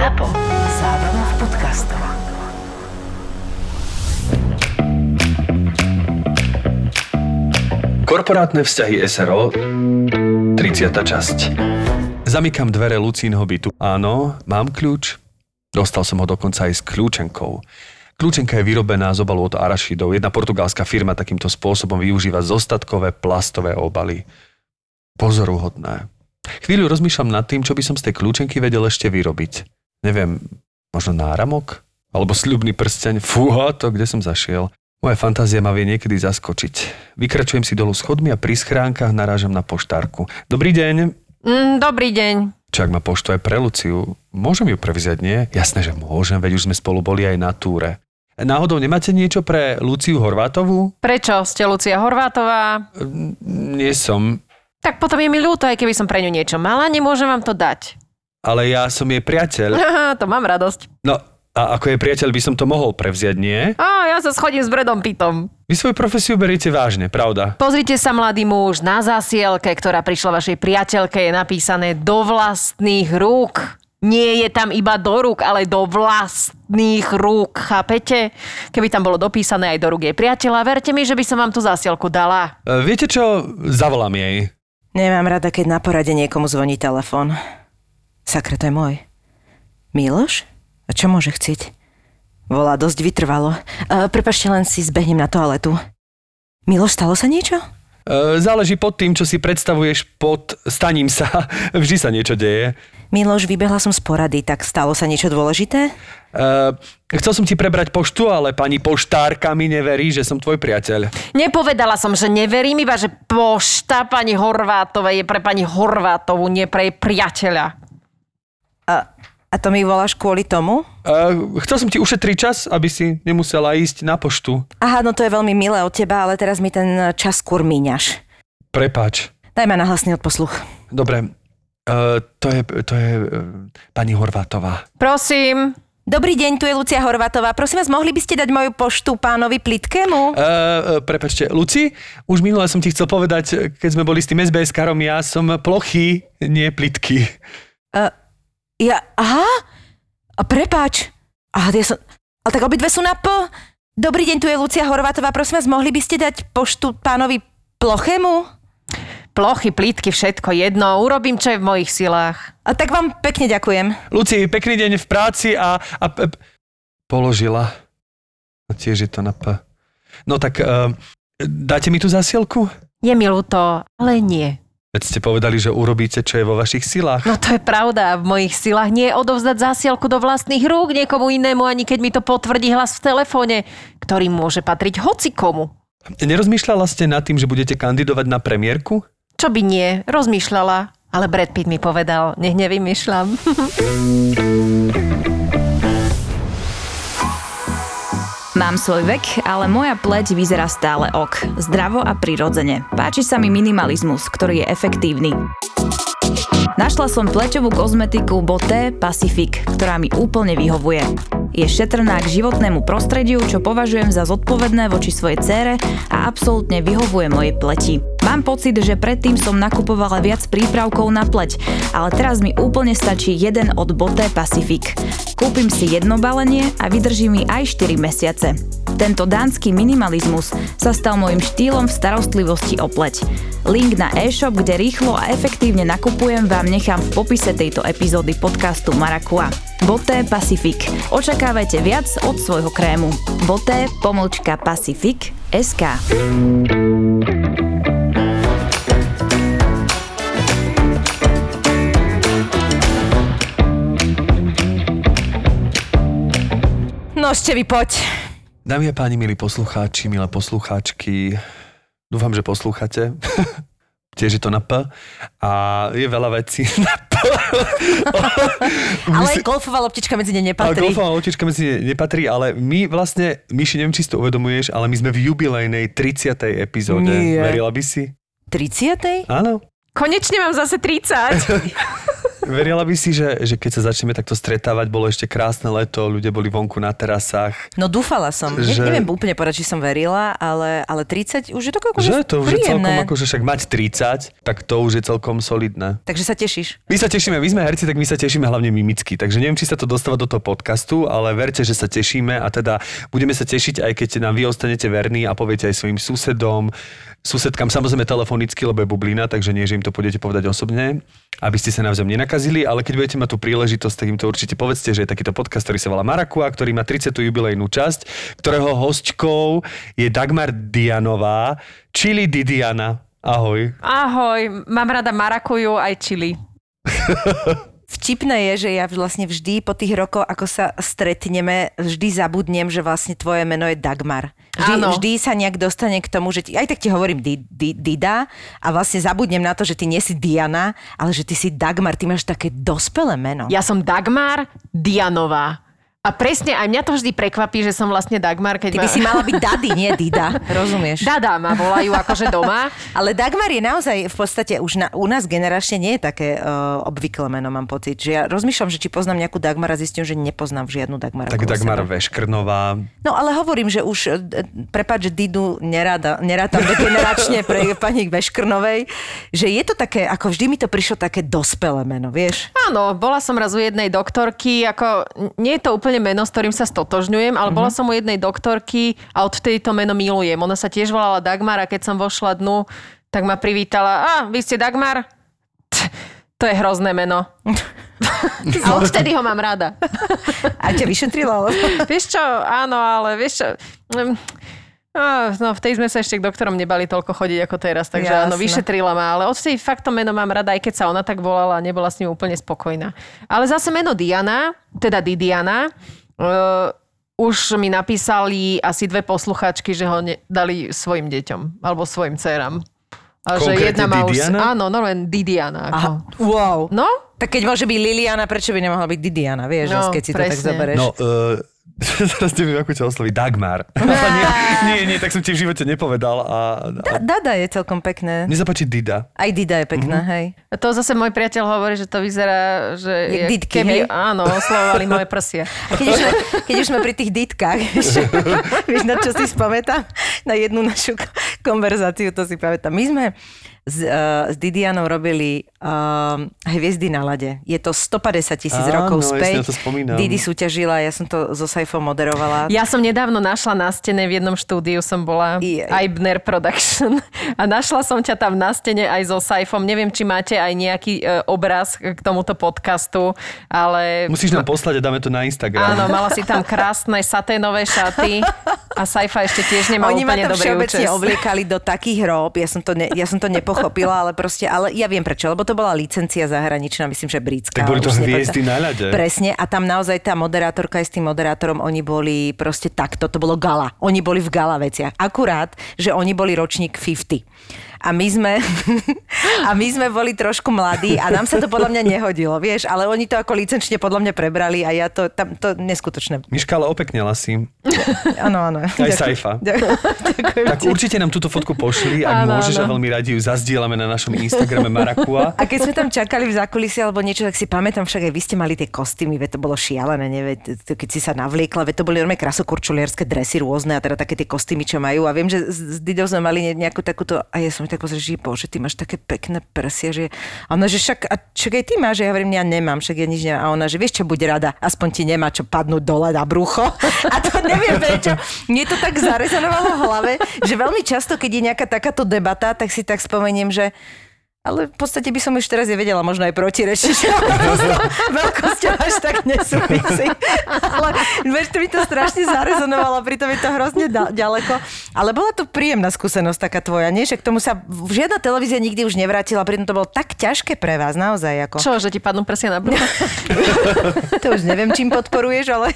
ZAPO. Zábrná v podcastov. Korporátne vzťahy SRO 30. časť Zamykam dvere Lucínho bytu. Áno, mám kľúč. Dostal som ho dokonca aj s kľúčenkou. Kľúčenka je vyrobená z obalu od arašidov. Jedna portugalská firma takýmto spôsobom využíva zostatkové plastové obaly. Pozoruhodné. Chvíľu rozmýšľam nad tým, čo by som z tej kľúčenky vedel ešte vyrobiť. Neviem, možno náramok? Alebo sľubný prsteň? Fúha, to kde som zašiel. Moja fantázia ma vie niekedy zaskočiť. Vykračujem si dolu schodmi a pri schránkach narážam na poštárku. Dobrý deň. Mm, dobrý deň. Čak ma poštu aj pre Luciu. Môžem ju prevziať, nie? Jasné, že môžem, veď už sme spolu boli aj na túre. Náhodou nemáte niečo pre Luciu Horvátovú? Prečo? Ste Lucia Horvátová? Nie som, Tak potom je mi ľúto, aj keby som pre ňu niečo mala, nemôžem vám to dať. Ale ja som jej priateľ. To mám radosť. No, a ako jej priateľ by som to mohol prevziať, nie? Á, ja sa schodím s Bredom Pitom. Vy svoju profesiu beriete vážne, pravda? Pozrite sa, mladý muž, na zásielke, ktorá prišla vašej priateľke, je napísané do vlastných rúk. Nie je tam iba do rúk, ale do vlastných rúk, chápete? Keby tam bolo dopísané aj do rúk jej priateľa, verte mi, že by som vám tú zásielku dala. E, Viete čo? Zavolám jej. Nemám rada, keď na porade niekomu zvoní telefón. Sakra, to je môj. Miloš? A čo môže chcieť? Volá dosť vytrvalo. Uh, prepašte, len si zbehnem na toaletu. Miloš, stalo sa niečo? E, Záleží pod tým, čo si predstavuješ pod staním sa. Vždy sa niečo deje. Miloš, vybehla som z porady, tak stalo sa niečo dôležité? Uh, chcel som ti prebrať poštu, ale pani poštárka mi neverí, že som tvoj priateľ. Nepovedala som, že neverím, iba že pošta pani Horvátovej je pre pani Horvátovú, nie pre jej priateľa. A, a to mi voláš kvôli tomu? Uh, chcel som ti ušetriť čas, aby si nemusela ísť na poštu. Aha, no to je veľmi milé od teba, ale teraz mi ten čas skôr míňaš. Prepáč. Daj ma na hlasný odposluch. Dobre, uh, to je, to je uh, pani Horvátová. Prosím. Dobrý deň, tu je Lucia Horvatová. Prosím vás, mohli by ste dať moju poštu pánovi Plitkému? Uh, uh, prepačte, Luci, už minule som ti chcel povedať, keď sme boli s tým SBS karom, ja som plochý, nie plitky. Uh, ja, aha, a prepáč. Aha, ja som, ale tak obidve sú na P. Dobrý deň, tu je Lucia Horvátová. Prosím vás, mohli by ste dať poštu pánovi Plochému? Plochy, plítky, všetko jedno. Urobím, čo je v mojich silách. A tak vám pekne ďakujem. Luci, pekný deň v práci a... a p- položila. No tiež je to na P. No tak, uh, dáte mi tú zasielku? Je mi ľúto, ale nie. Veď ste povedali, že urobíte, čo je vo vašich silách. No to je pravda, v mojich silách nie je odovzdať zásielku do vlastných rúk niekomu inému, ani keď mi to potvrdí hlas v telefóne, ktorý môže patriť hocikomu. Nerozmýšľala ste nad tým, že budete kandidovať na premiérku? Čo by nie, rozmýšľala, ale Brad Pitt mi povedal, nech nevymýšľam. Mám svoj vek, ale moja pleť vyzerá stále ok. Zdravo a prirodzene. Páči sa mi minimalizmus, ktorý je efektívny. Našla som pleťovú kozmetiku Boté Pacific, ktorá mi úplne vyhovuje. Je šetrná k životnému prostrediu, čo považujem za zodpovedné voči svojej cére a absolútne vyhovuje mojej pleti. Mám pocit, že predtým som nakupovala viac prípravkov na pleť, ale teraz mi úplne stačí jeden od Boté Pacific. Kúpim si jedno balenie a vydrží mi aj 4 mesiace. Tento dánsky minimalizmus sa stal môjim štýlom v starostlivosti o pleť. Link na e-shop, kde rýchlo a efektívne nakupujem, vám nechám v popise tejto epizódy podcastu Marakua. Boté Pacific. Očakávajte viac od svojho krému. Boté pomlčka Pacific SK. No ešte vy poď. Dámy a páni, milí poslucháči, milé poslucháčky, dúfam, že poslúchate. Tiež je to na P. A je veľa vecí na P. Ale golfová loptička medzi ne A nepatrí. golfová očička medzi ne nepatrí, ale my vlastne, Myši, neviem, či si to uvedomuješ, ale my sme v jubilejnej 30. epizóde. Nie. Verila by si? 30. Áno. Konečne mám zase 30. Verila by si, že, že keď sa začneme takto stretávať, bolo ešte krásne leto, ľudia boli vonku na terasách. No dúfala som. Ne, Že- Neviem úplne povedať, či som verila, ale, ale 30 už je to akože Že to už je celkom, akože však mať 30, tak to už je celkom solidné. Takže sa tešíš. My sa tešíme, my sme herci, tak my sa tešíme hlavne mimicky. Takže neviem, či sa to dostáva do toho podcastu, ale verte, že sa tešíme a teda budeme sa tešiť, aj keď nám vy ostanete verní a poviete aj svojim susedom, susedkám, samozrejme telefonicky, lebo je bublina, takže nie, že im to pôjdete povedať osobne, aby ste sa navzájom nenakazili, ale keď budete mať tú príležitosť, tak im to určite povedzte, že je takýto podcast, ktorý sa volá Marakua, ktorý má 30. jubilejnú časť, ktorého hostkou je Dagmar Dianová, čili Didiana. Ahoj. Ahoj, mám rada marakuju aj čili. Vtipné je, že ja vlastne vždy po tých rokoch, ako sa stretneme, vždy zabudnem, že vlastne tvoje meno je Dagmar. Vždy, Áno. vždy sa nejak dostane k tomu, že ti, aj tak ti hovorím di, di, Dida a vlastne zabudnem na to, že ty nie si Diana, ale že ty si Dagmar, ty máš také dospelé meno. Ja som Dagmar Dianová. A presne, aj mňa to vždy prekvapí, že som vlastne Dagmar, keď Ty ma... by si mala byť Dady, nie Dida, rozumieš? Dada ma volajú akože doma. Ale Dagmar je naozaj v podstate už na, u nás generačne nie je také uh, obvyklé meno, mám pocit. Že ja rozmýšľam, že či poznám nejakú Dagmar a zistím, že nepoznám žiadnu Dagmar. Tak Dagmar seba. Veškrnová, No ale hovorím, že už, e, prepáč, že Didu nerada, nerátam generačne pre pani Veškrnovej, že je to také, ako vždy mi to prišlo také dospelé meno, vieš? Áno, bola som raz u jednej doktorky, ako nie je to úplne meno, s ktorým sa stotožňujem, ale bola som u jednej doktorky a odtedy to meno milujem. Ona sa tiež volala Dagmar a keď som vošla dnu, tak ma privítala, a vy ste Dagmar? Tch, To je hrozné meno. a odtedy ho mám rada. A ťa vyšetrila? Ale... vieš čo, áno, ale vieš čo... á, No, v tej sme sa ešte k doktorom nebali toľko chodiť ako teraz, takže áno, Jasné. vyšetrila ma, ale odtedy fakt to meno mám rada, aj keď sa ona tak volala, nebola s ním úplne spokojná. Ale zase meno Diana, teda Didiana, uh, už mi napísali asi dve posluchačky, že ho ne- dali svojim deťom, alebo svojim dcerám. A že Konkrétne jedna má už... Áno, normálne Didiana. Ako. Aha, wow. No, Tak keď môže byť Liliana, prečo by nemohla byť Didiana, vieš, No, keď si to tak presne. zoberieš? No, uh, teraz neviem, ako ťa osloviť. Dagmar. Nie, nie, nie, tak som ti v živote nepovedal. A, a Da- Dada je celkom pekné. mne sa páči Dida. Aj Dida je pekná, Mhm. hej. to zase môj priateľ hovorí, že to vyzerá, že je, ditky, keby, hej? áno, oslovovali moje prsia. A keď už, sme, keď už sme pri tých ditkách, vieš, na čo si spamätám? Na jednu našu ko- konverzáciu, to si pamätám. My sme s, uh, s Didianou robili uh, Hviezdy na lade. Je to 150 tisíc rokov ja si späť. na to spomínam. Didi súťažila, ja som to so Saifom moderovala. Ja som nedávno našla na stene, v jednom štúdiu som bola, Jej. Eibner Production, a našla som ťa tam na stene aj so Saifom. Neviem, či máte aj nejaký e, obraz k tomuto podcastu, ale... Musíš nám poslať a dáme to na Instagram. Áno, mala si tam krásne saténové šaty a Saifa ešte tiež nemal Oni ma úplne tam dobrý všeobecne obliekali do takých rób, ja som, to ne, ja som to nepochopila, ale proste, ale ja viem prečo, lebo to bola licencia zahraničná, myslím, že britská. Tak boli to hviezdy na ľade. Presne, a tam naozaj tá moderátorka aj s tým moderátorom, oni boli proste takto, to bolo gala. Oni boli v gala veciach. Akurát, že oni boli ročník 50. A my sme, a my sme boli trošku mladí a nám sa to podľa mňa nehodilo, vieš, ale oni to ako licenčne podľa mňa prebrali a ja to, tam, to neskutočné. Miška, ale opeknela si. Áno, áno. Aj. Ďakujem Tak určite nám túto fotku pošli, ak Áno, môžeš a áno. veľmi radi ju zazdielame na našom Instagrame Marakua. A keď sme tam čakali v zákulisí alebo niečo, tak si pamätám však aj vy ste mali tie kostýmy, veď to bolo šialené, nevie, keď si sa navliekla, veď to boli normálne krasokurčuliarské dresy rôzne a teda také tie kostýmy, čo majú. A viem, že s s Didou sme mali ne- nejakú takúto, a ja som mi tak pozrieť, že bože, ty máš také pekné prsia, že a ona, že však, a však aj ty máš, a ja hovorím, ja nemám, však ja nič nemám. A ona, že vieš čo, buď rada, aspoň ti nemá čo padnúť dole na brucho. A to neviem prečo. Mne to tak zarezonovalo v hlave, že veľmi často, keď je nejaká takáto debata, tak si tak spomeniem, že ale v podstate by som už teraz je vedela možno aj protirečiť, veľkosťou až tak nesúvisí. Ale vieš, to mi to strašne zarezonovalo, pritom je to hrozne da- ďaleko. Ale bola to príjemná skúsenosť taká tvoja, nie? Že k tomu sa žiadna televízia nikdy už nevrátila, pritom to bolo tak ťažké pre vás, naozaj. Ako. Čo, že ti padnú prsia na brucho? To už neviem, čím podporuješ, ale,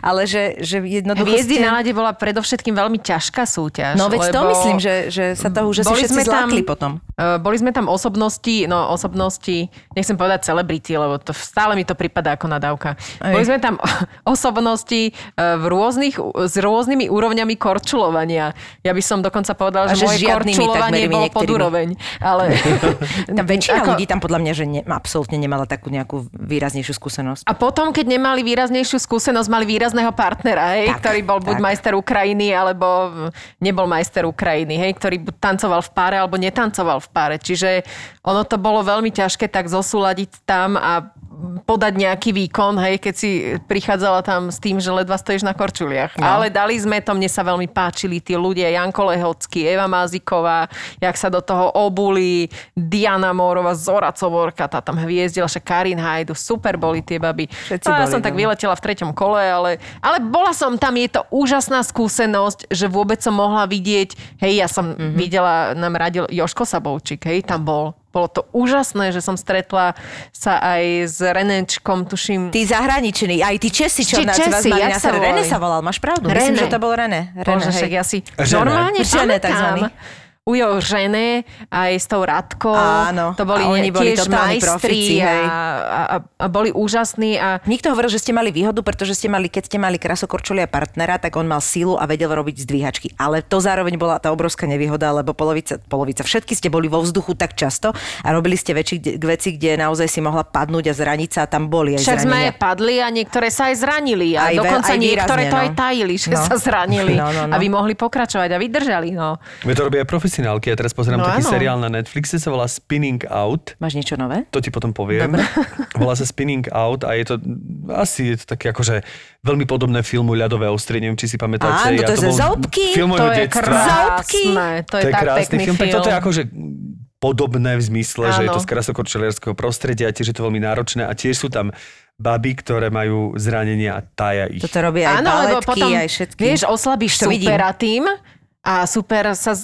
ale že, že jednoducho Hviezdy ste... na lade bola predovšetkým veľmi ťažká súťaž. No veď to myslím, že, že sa toho už asi boli všetci tam- potom. Eh, Boli sme tam 8 osobnosti, no osobnosti, nechcem povedať celebrity, lebo to stále mi to prípada ako nadávka. Aj. Boli sme tam osobnosti e, v rôznych, s rôznymi úrovňami korčulovania. Ja by som dokonca povedala, že, že moje korčulovanie bolo pod úroveň. Ale Tá väčšina Ako- ľudí tam podľa mňa, že ne, absolútne nemala takú nejakú výraznejšiu skúsenosť. A potom, keď nemali výraznejšiu skúsenosť, mali výrazného partnera, hej, Tak, ktorý bol buď tak. majster Ukrajiny, alebo nebol majster Ukrajiny, hej, ktorý buď tancoval v páre, alebo netancoval v páre. Čiže ono to bolo veľmi ťažké tak zosúľadiť tam a podať nejaký výkon, hej, keď si prichádzala tam s tým, že ledva stojíš na korčuliach. No. Ale dali sme to, mne sa veľmi páčili tí ľudia, Janko Lehocký, Eva Máziková, jak sa do toho obuli, Diana Mórova, Zora Covorka, tá tam hviezdila, však Karin Hajdu, super boli tie baby. Všetci no, ja boli, som tak no. vyletela v treťom kole, ale, ale bola som tam, je to úžasná skúsenosť, že vôbec som mohla vidieť, hej, ja som Mhm. mm-hmm. videla, nám radil Joško Sabovčík, hej, tam bol. Bolo to úžasné, že som stretla sa aj s Renečkom, tuším. Tí zahraniční, aj tí Česi, čo Či nás Česi, vás mali na. René sa volal, máš pravdu. René. Myslím, že to bol René. René Bože, hej. ja si Žene. normálne Žene pamätám. Ujo Žene aj s tou Radkou. Áno. To boli, A oni boli tiež majstri a, a, a, boli úžasní. A Nikto hovoril, že ste mali výhodu, pretože ste mali, keď ste mali krasokorčulia partnera, tak on mal sílu a vedel robiť zdvíhačky. Ale to zároveň bola tá obrovská nevýhoda, lebo polovica, polovica všetky ste boli vo vzduchu tak často a robili ste väčší veci, kde naozaj si mohla padnúť a zraniť sa a tam boli aj Však sme zranenia. padli a niektoré sa aj zranili. A Aj dokonca aj niektoré výrazne, to aj no. tajili, že No. sa zranili. No, no, no. Aby mohli pokračovať a vydržali. No. Veď to robia aj profesionálky. Ja teraz pozerám No taký áno. seriál na Netflixe, sa volá Spinning Out. Máš niečo nové? To ti potom poviem. Volá sa Spinning Out a je to asi je to také akože veľmi podobné filmu Ľadové ostrie, neviem, či si pamätáte. Áno, to je ze bol Zoubky. Film To je detstva. krásne. To je, to je tak krásny film. film. Toto je akože podobné v zmysle, že je to Áno. z krasokorčuliarského prostredia, tiež je to veľmi náročné a tiež sú tam baby, ktoré majú zranenia a tája ich. Toto robia aj Áno, lebo baletky, potom, aj všetky. vieš, oslabíš To vidím. supera tým a super sa...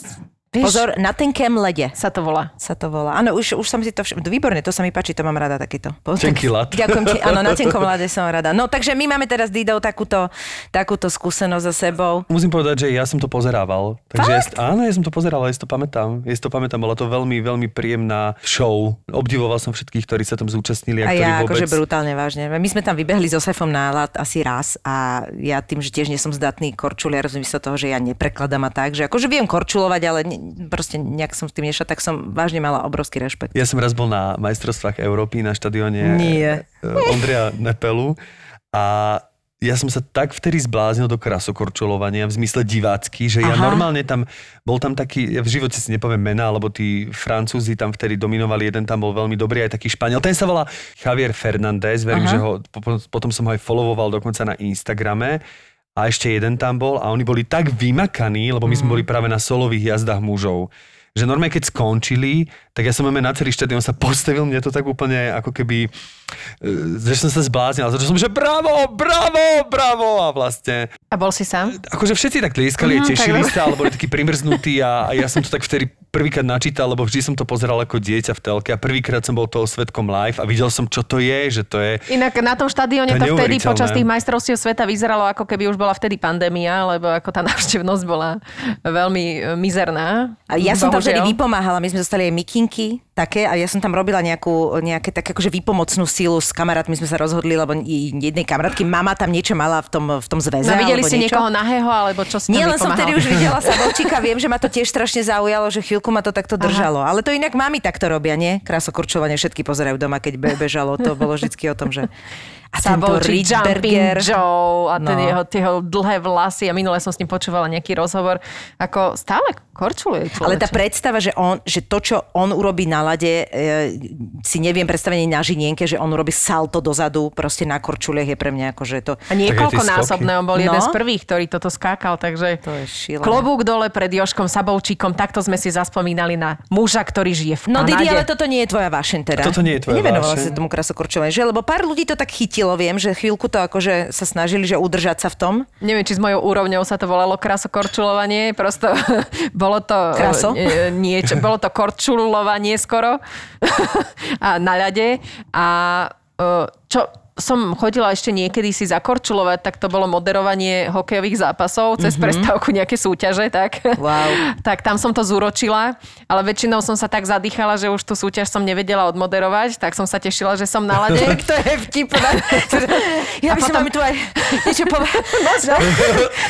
Vieš, Pozor, na tenkém lede sa to volá. sa to volá. Áno, už, už som si to všim... Výborne, to sa mi páči, to mám rada. Pozor. Tenký ľad. Ďakujem ti, áno, na tenkom lade som rada. No takže my máme teraz Didou takúto, takúto skúsenosť za sebou. Musím povedať, že ja som to pozerával. Takže ja, áno, ja som to pozeral, ja si to pamätám. Ja si to pamätám, bola to veľmi, veľmi príjemná show. Obdivoval som všetkých, ktorí sa tam zúčastnili A a, ja vôbec... akože brutálne vážne. My sme tam vybehli so Sefom na lad asi raz a ja tým, že tiež nie som zdatný korčuliar, v zmysle toho, že ja neprekladám a tak, že akože viem korčulovať, ale ne, proste nejak som s tým nešla, tak som vážne mala obrovský rešpekt. Ja som raz bol na majstrovstvách Európy na štadióne Nie. eh, Ondreja Nepelu a ja som sa tak vtedy zbláznil do krasokorčulovania v zmysle divácky, že ja Aha. normálne tam, bol tam taký, ja v živote si nepoviem mena, lebo tí Francúzi tam vtedy dominovali, jeden tam bol veľmi dobrý, aj taký Španiel. Ten sa volá Javier Fernández, verím, Aha. že ho, po- potom som ho aj followoval dokonca na Instagrame. A ešte jeden tam bol a oni boli tak vymakaní, lebo my sme boli práve na solových jazdách mužov že normálne keď skončili, tak ja som máme na celý štadión sa postavil, mne to tak úplne ako keby, e, že som sa zbláznil, a začal som, že bravo, bravo, bravo a vlastne, A bol si sám? akože všetci tak tlieskali, mm, tešili tak- sa, ale boli takí primrznutí a, a ja som to tak vtedy prvýkrát načítal, lebo vždy som to pozeral ako dieťa v telke a prvýkrát som bol toho svetkom live a videl som, čo to je, že to je, Inak na tom štadióne To to, vtedy počas tých majstrovstiev sveta vyzeralo, ako keby už bola vtedy pandémia, lebo ako tá návštevnosť bola veľmi e, mizerná. A ja som tam vtedy vypomáhala, my sme dostali aj mikinky také a ja som tam robila nejakú, nejaké tak akože výpomocnú sílu s kamarátmi. Sme sa rozhodli, lebo jednej kamarátky mama tam niečo mala v tom, v tom zväze. No, videli ste niekoho nahého, alebo čo si Nie, tam len som vtedy už videla Sabolčíka, viem, že ma to tiež strašne zaujalo, že chvíľku ma to takto držalo. Ale to inak mami takto robia, nie? Krasokorčovanie všetky pozerajú doma, keď be- bežalo. To bolo vždycky o tom, že... A tento Sabolčík, Jumping. Joe a ten No. jeho, jeho dlhé vlasy a minule som s ním počúvala nejaký rozhovor. Ako stále korčuluje Ale tá človeče. predstava, že, on, že to, čo on urobí na lade, e, si neviem predstaviť ani na žinienke, že on urobí salto dozadu, proste na korčuliach je pre mňa ako, že to... A niekoľkonásobné, on bol No. jeden z prvých, ktorý toto skákal, takže To je šílené. klobúk dole pred Joškom Sabovčíkom, takto sme si zaspomínali na muža, ktorý žije v No Kanade. Didi, ale toto nie je tvoja vášeň teda. Toto nie je tvoja Nevenovala vášeň. sa tomu krasokorčovaniu, že? Lebo pár ľudí to tak chytilo, viem, že chvíľku to akože sa snažili, že udržať sa v tom. Neviem, či s mojou úrovňou sa to volalo krasokorčulovanie, prosto bolo to Kraso? e, niečo, bolo to korčulovanie skoro a na ľade a e, čo som chodila ešte niekedy si zakorčulovať, tak to bolo moderovanie hokejových zápasov cez mm-hmm. prestávku nejaké súťaže, tak. Wow. tak tam som to zúročila, ale väčšinou som sa tak zadýchala, že už tú súťaž som nevedela odmoderovať, tak som sa tešila, že som na lade. to je vtipné. Ja by som potom- vám tu aj niečo povedala.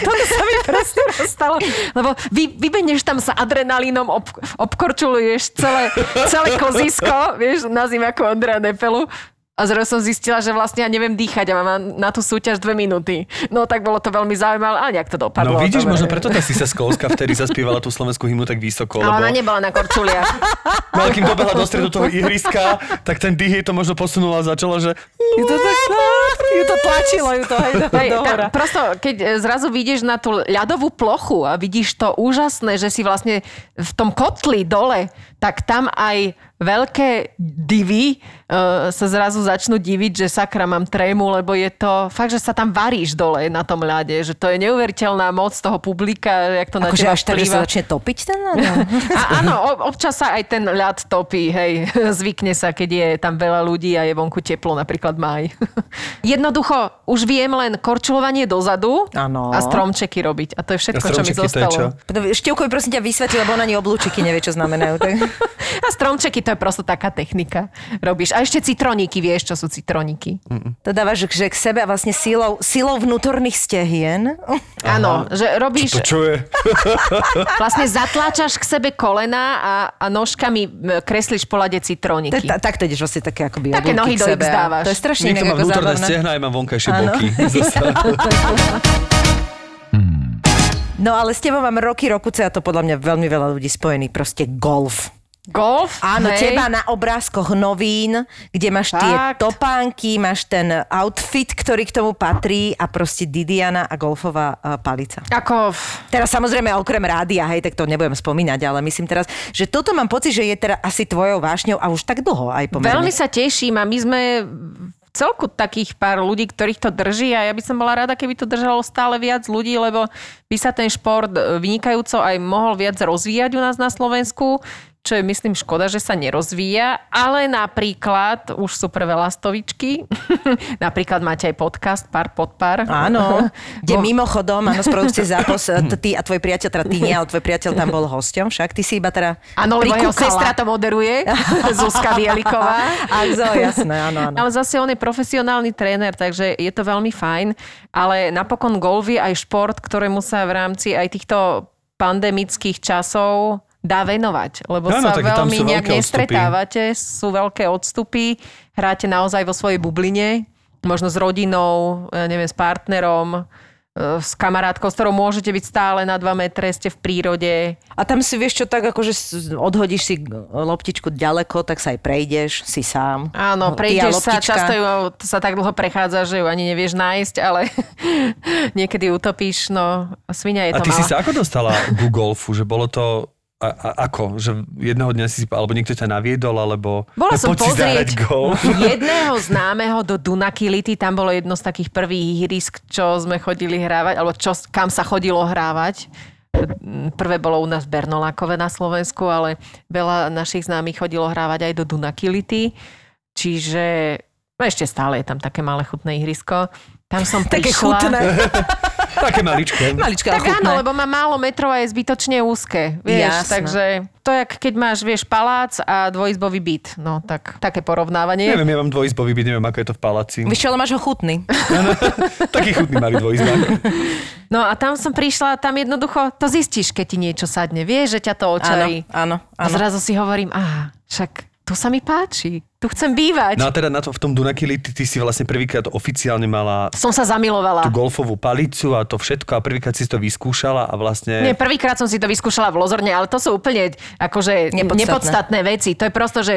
Toto sa mi presne stalo. Lebo vy, vybehneš tam sa adrenalínom, ob, obkorčuluješ celé, celé kozisko, vieš, na zim ako Ondra Nepelu. A zrazu som zistila, že vlastne ja neviem dýchať a mám na tú súťaž dve minúty. No tak bolo to veľmi zaujímavé, ale nejak to dopadlo. No vidíš, Dobre. možno preto tá si sa skolska vtedy zaspievala tú slovenskú hymnu tak vysoko, Ale lebo ona nebola na korčuliach. no, ale kým dobehla do stredu toho ihriska, tak ten dých jej to možno posunula a začala, že Ju to, tak, ju to tlačilo, ju to hej, do, Hej, do hora. prosto, keď e, zrazu vidíš na tú ľadovú plochu a vidíš to úžasné, že si vlastne v tom kotli dole, tak tam aj veľké divy uh, sa zrazu začnú diviť, že sakra mám trému, lebo je to fakt, že sa tam varíš dole na tom ľade, že to je neuveriteľná moc toho publika, jak to na Akože teba až tak, že vplýva. sa začne topiť ten ľad? A, áno, občas sa aj ten ľad topí, hej. Zvykne sa, keď je tam veľa ľudí a je vonku teplo, napríklad maj. Jednoducho, už viem len korčulovanie dozadu Áno. a stromčeky robiť. A to je všetko, čo mi zostalo. Števkovi prosím ťa vysvetli, lebo ona ani oblúčiky nevie, čo znamenajú. Tak... A stromčeky, to je prosto taká technika. Robíš. A ešte citroníky, vieš, čo sú citroníky. To dávaš že k sebe a vlastne silou, silou vnútorných stehien. Áno, že robíš, To čo je? vlastne zatláčaš k sebe kolena a, a nožkami kreslíš po lade Tak, takto ideš vlastne také akoby Také nohy do dávaš. To je strašne Niekto má vnútorné stehna, ja mám vonkajšie boky. No ale s tebou mám roky, rokuce a to podľa mňa veľmi veľa ľudí spojený. Proste golf. Golf? Áno, hej. teba na obrázkoch novín, kde máš tie Fakt? topánky, máš ten outfit, ktorý k tomu patrí a proste Didiana a golfová uh, palica. Ako... Teraz samozrejme okrem rádia, hej, tak to nebudem spomínať, ale myslím teraz, že toto mám pocit, že je teda asi tvojou vášňou a už tak dlho aj pomerne. Veľmi sa teším a my sme celku takých pár ľudí, ktorých to drží a ja by som bola rada, keby to držalo stále viac ľudí, lebo by sa ten šport e, vynikajúco aj mohol viac rozvíjať u nás na Slovensku čo je myslím škoda, že sa nerozvíja, ale napríklad, už sú prvé lastovičky, napríklad máte aj podcast Pár pod pár. Áno, kde Bo- mimochodom, áno, z produkcie zápos, e, ty a tvoj priateľ, teda ty nie, ale tvoj priateľ tam bol hosťom, však ty si iba teda Áno, lebo jeho sestra to moderuje, Zuzka Bieliková. A zo, jasné, áno, áno. Ale zase on je profesionálny tréner, takže je to veľmi fajn. Ale napokon golf je aj šport, ktorému sa v rámci aj týchto pandemických časov dá venovať, lebo Áno, sa veľmi sú nejak odstupy. nestretávate, sú veľké odstupy, hráte naozaj vo svojej bubline, možno s rodinou, neviem, s partnerom, e, s kamarátkou, s ktorou môžete byť stále na 2 metre, ste v prírode. A tam si vieš čo tak, akože odhodíš si loptičku ďaleko, tak sa aj prejdeš, si sám. Áno, Ty a prejdeš sa, často ju sa tak dlho prechádza, že ju ani nevieš nájsť, ale niekedy utopíš, no svinia je A to ty si malá. sa ako dostala ku golfu? Že bolo to... A, a, ako? Že jedného dňa si, alebo niekto ťa naviedol, alebo... Bola že som pozrieť jedného známeho do Dunakility, tam bolo jedno z takých prvých ihrisk, čo sme chodili hrávať, alebo čo, kam sa chodilo hrávať. Prvé bolo u nás Bernolákové na Slovensku, ale veľa našich známych chodilo hrávať aj do Dunakility. Čiže no ešte stále je tam také malé chutné ihrisko. Tam som Také prišla. chutné. Také maličké. Maličké Tak a chutné. áno, lebo má málo metrov a je zbytočne úzke. Vieš, Jasné. takže to je, keď máš, vieš, palác a dvojizbový byt. No, tak také porovnávanie. Neviem, ja mám dvojizbový byt, neviem, ako je to v paláci. Víš ale máš ho chutný. Taký chutný malý dvojizbák. No a tam som prišla, tam jednoducho to zistíš, keď ti niečo sadne. Vieš, že ťa to očarí. Áno, áno, A áno. zrazu si hovorím, aha, však tu sa mi páči. Tu chcem bývať. No a teda na to, v tom Dunakili ty, ty si vlastne prvýkrát oficiálne mala Som sa zamilovala. tú golfovú palicu a to všetko a prvýkrát si to vyskúšala a vlastne... Nie, prvýkrát som si to vyskúšala v Lozorne, ale to sú úplne akože Nepodstatné. nepodstatné. nepodstatné veci. To je prosto, že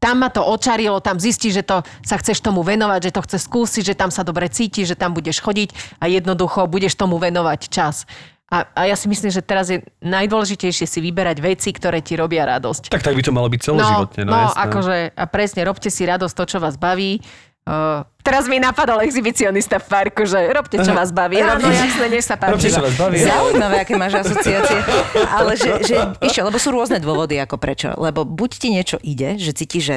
tam ma to očarilo, tam zistíš, že to sa chceš tomu venovať, že to chceš skúsiť, že tam sa dobre cítiš, že tam budeš chodiť a jednoducho budeš tomu venovať čas. A, a ja si myslím, že teraz je najdôležitejšie si vyberať veci, ktoré ti robia radosť. Tak tak by to malo byť celoživotne, no, no, jasné. akože, a presne, robte si radosť to, čo vás baví. Uh, teraz mi napadol exhibicionista v parku, že robte, čo vás baví. Áno, jasné, nech sa Robte, páči. čo vás baví. Zaujímavé, aké máš asociácie. Ale že, že ešte, lebo sú rôzne dôvody, ako prečo. Lebo buď ti niečo ide, že cítiš, že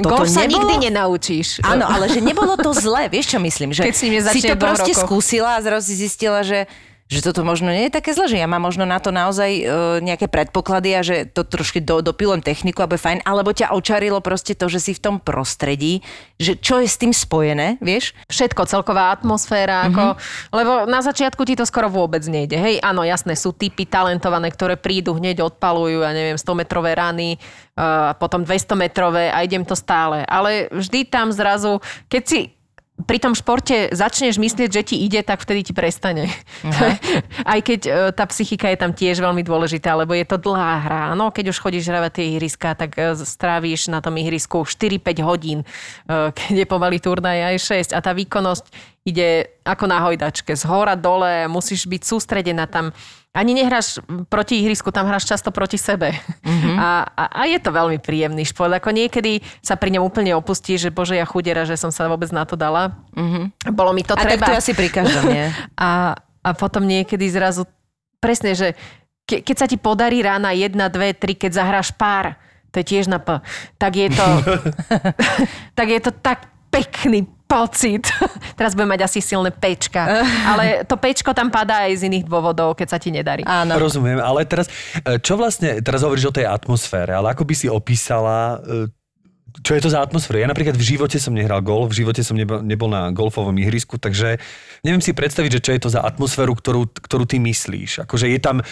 Golf sa nebolo- nikdy nenaučíš. Áno, ale že nebolo to zlé, vieš čo myslím? Že Keď si nezačne to proste rokoch. skúsila a zrazu si zistila, že že toto možno nie je také zle, že ja mám možno na to naozaj e, nejaké predpoklady a že to trošky do, dopilujem techniku, aby fajn, alebo ťa očarilo proste to, že si v tom prostredí, že čo je s tým spojené, vieš? všetko, celková atmosféra, ako, lebo na začiatku ti to skoro vôbec nejde. Hej, áno, jasné, sú typy talentované, ktoré prídu, hneď odpalujú, ja neviem, 100-metrové rany, uh, potom 200-metrové a idem to stále. Ale vždy tam zrazu, keď si pri tom športe začneš myslieť, že ti ide, tak vtedy ti prestane. Aj keď e, tá psychika je tam tiež veľmi dôležitá, lebo je to dlhá hra. No, keď už chodíš hravať tie ihriska, tak e, strávíš na tom ihrisku 4-5 hodín, e, keď je pomaly turnaj aj 6 a tá výkonnosť ide ako na hojdačke, z hora dole, musíš byť sústredená tam. Ani nehráš proti ihrisku, tam hráš často proti sebe. Mm-hmm. A, a, a je to veľmi príjemný šport. Ako niekedy sa pri ňom úplne opustí, že bože, ja chudera, že som sa vôbec na to dala. Mm-hmm. Bolo mi to A tak treba. to je asi pri každom, nie? A, a potom niekedy zrazu, presne, že ke, keď sa ti podarí rána 1, 2, 3, keď zahráš pár, to je tiež na P, tak je to, tak je to tak pekný pocit. Teraz budem mať asi silné pečka. Ale to pečko tam padá aj z iných dôvodov, keď sa ti nedarí. Áno. Rozumiem, ale teraz, e, čo vlastne, teraz hovoríš o tej atmosfére, ale ako by si opísala, e, čo je to za atmosféru? Ja napríklad v živote som nehral golf, v živote som nebol na golfovom ihrisku, takže neviem si predstaviť, že čo je to za atmosféru, ktorú, ktorú ty myslíš. Akože je tam,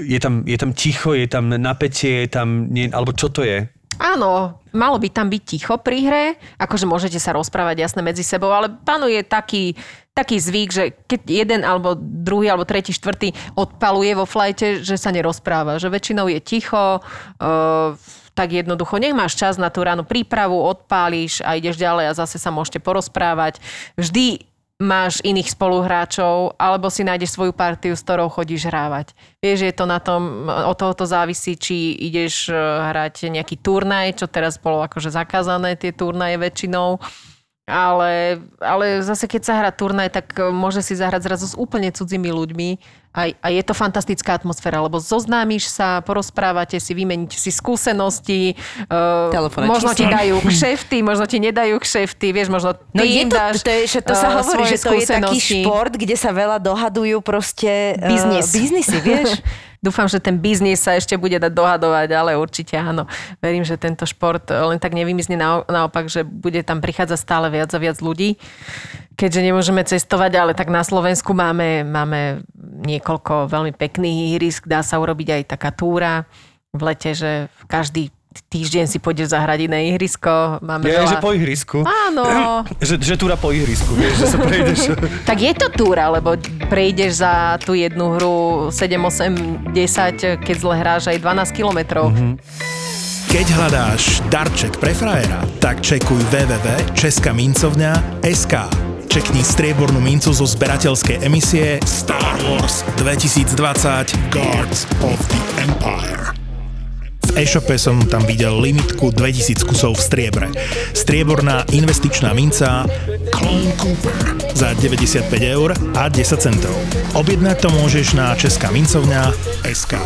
je tam, je tam ticho, je tam napätie, je tam, nie, alebo čo to je? Áno, malo by tam byť ticho pri hre, akože môžete sa rozprávať jasne medzi sebou, ale panuje taký, taký zvyk, že keď jeden alebo druhý alebo tretí, štvrtý odpaluje vo flajte, že sa nerozpráva, že väčšinou je ticho, uh, tak jednoducho nech máš čas na tú ránu prípravu, odpálíš a ideš ďalej a zase sa môžete porozprávať. Vždy máš iných spoluhráčov, alebo si nájdeš svoju partiu, s ktorou chodíš hrávať. Vieš, je to na tom, od toho to závisí, či ideš eh, hrať nejaký turnaj, čo teraz bolo akože zakázané, tie turnaje väčšinou. Ale, ale zase keď sa hrá turnaj, tak eh, môže si zahrať zrazu s úplne cudzími ľuďmi a, a je to fantastická atmosféra, lebo zoznámiš sa, porozprávate si, vymeníte si skúsenosti, uh, Telefónne možno ti číslo. dajú kšefty, možno ti nedajú kšefty, vieš, možno ty No je to, dáš to, je, že to sa eh, hovorí, že to je taký šport, kde sa veľa dohadujú proste Biznis. biznisy, vieš? Dúfam, že ten biznis sa ešte bude dať dohadovať, ale určite áno. Verím, že tento šport len tak nevymizne nao- naopak, že bude tam prichádzať stále viac a viac ľudí. Keďže nemôžeme cestovať, ale tak na Slovensku máme, máme niekoľko veľmi pekných ihrisk, dá sa urobiť aj taká túra v lete, že každý týždeň si pôjdeš zahrať iné ihrisko. Máme Je, veľa... že po ihrisku. Áno, Že, že túra po ihrisku, vieš, že sa prejdeš. Tak je to túra, lebo prejdeš za tú jednu hru 7, 8, 10, keď zle hráš aj 12 kilometrov. Mm-hmm. Keď hľadáš darček pre frajera, tak čekuj www.českamincovňa.sk Čekni striebornú mincu zo zberateľskej emisie Star Wars 2020 Guards of the Empire. E-shope som tam videl limitku 2000 kusov v striebre. Strieborná investičná minca Clone Cooper za 95 eur a 10 centov. Objednať to môžeš na Česká mincovňa SK.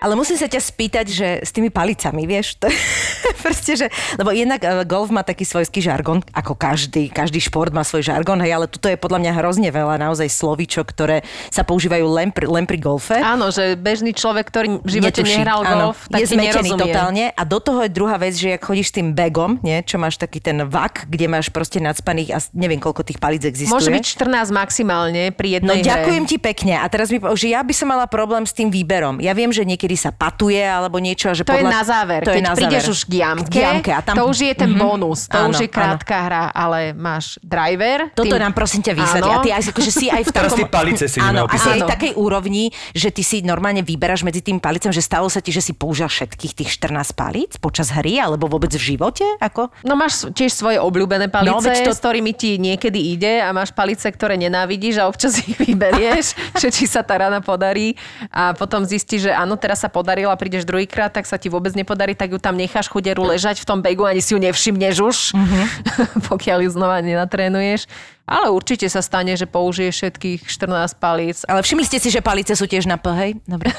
Ale musím sa ťa spýtať, že s tými palicami, vieš, to je proste, že, lebo jednak eh, golf má taký svojský žargon, ako každý, každý šport má svoj žargon, hej, ale tuto je podľa mňa hrozne veľa naozaj slovíčok, ktoré sa používajú len pri, len pri golfe. Áno, že bežný človek, ktorý v živote Netuší. nehral Áno, golf, tak je zmetený nerozumie. totálne. A do toho je druhá vec, že ak chodíš s tým bagom, nie, čo máš taký ten vak, kde máš proste nadspaných a neviem, koľko tých palíc existuje. Môže byť 14 maximálne pri No jednej ďakujem hre. ti pekne. A teraz mi že ja by som mala problém s tým výberom. Ja viem, že niekedy sa patuje alebo niečo. Že To je podľa... na záver. To je Keď na prídeš záver. už k jamke, K jamke a tam... to už je ten Mhm. bonus. To Áno, už je áno. krátka hra, ale máš driver. Toto ty- nám prosím ťa vysvetli. A Áno. ty aj, akože si aj v Teraz takom... tie palice si Áno, a si aj v Áno. takej úrovni, že ty si normálne vyberáš medzi tým palicom, že stalo sa ti, že si použil všetkých tých 14 palíc počas hry, alebo vôbec v živote? Ako? No máš tiež svoje obľúbené palice, No, to- s ktorými ti niekedy ide a máš palice, ktoré nenávidíš a občas ich vyberieš, že či sa tá rana podarí a potom zistíš, že áno, teraz sa podarila, prídeš druhýkrát, tak sa ti vôbec nepodarí, tak ju tam necháš chuderu ležať v tom begu, ani si ju nevšimneš už, Mhm. pokiaľ ju znova nenatrénuješ. Ale určite sa stane, že použije všetkých 14 palíc. Ale všimli ste si, že palice sú tiež na P, hej? Dobre.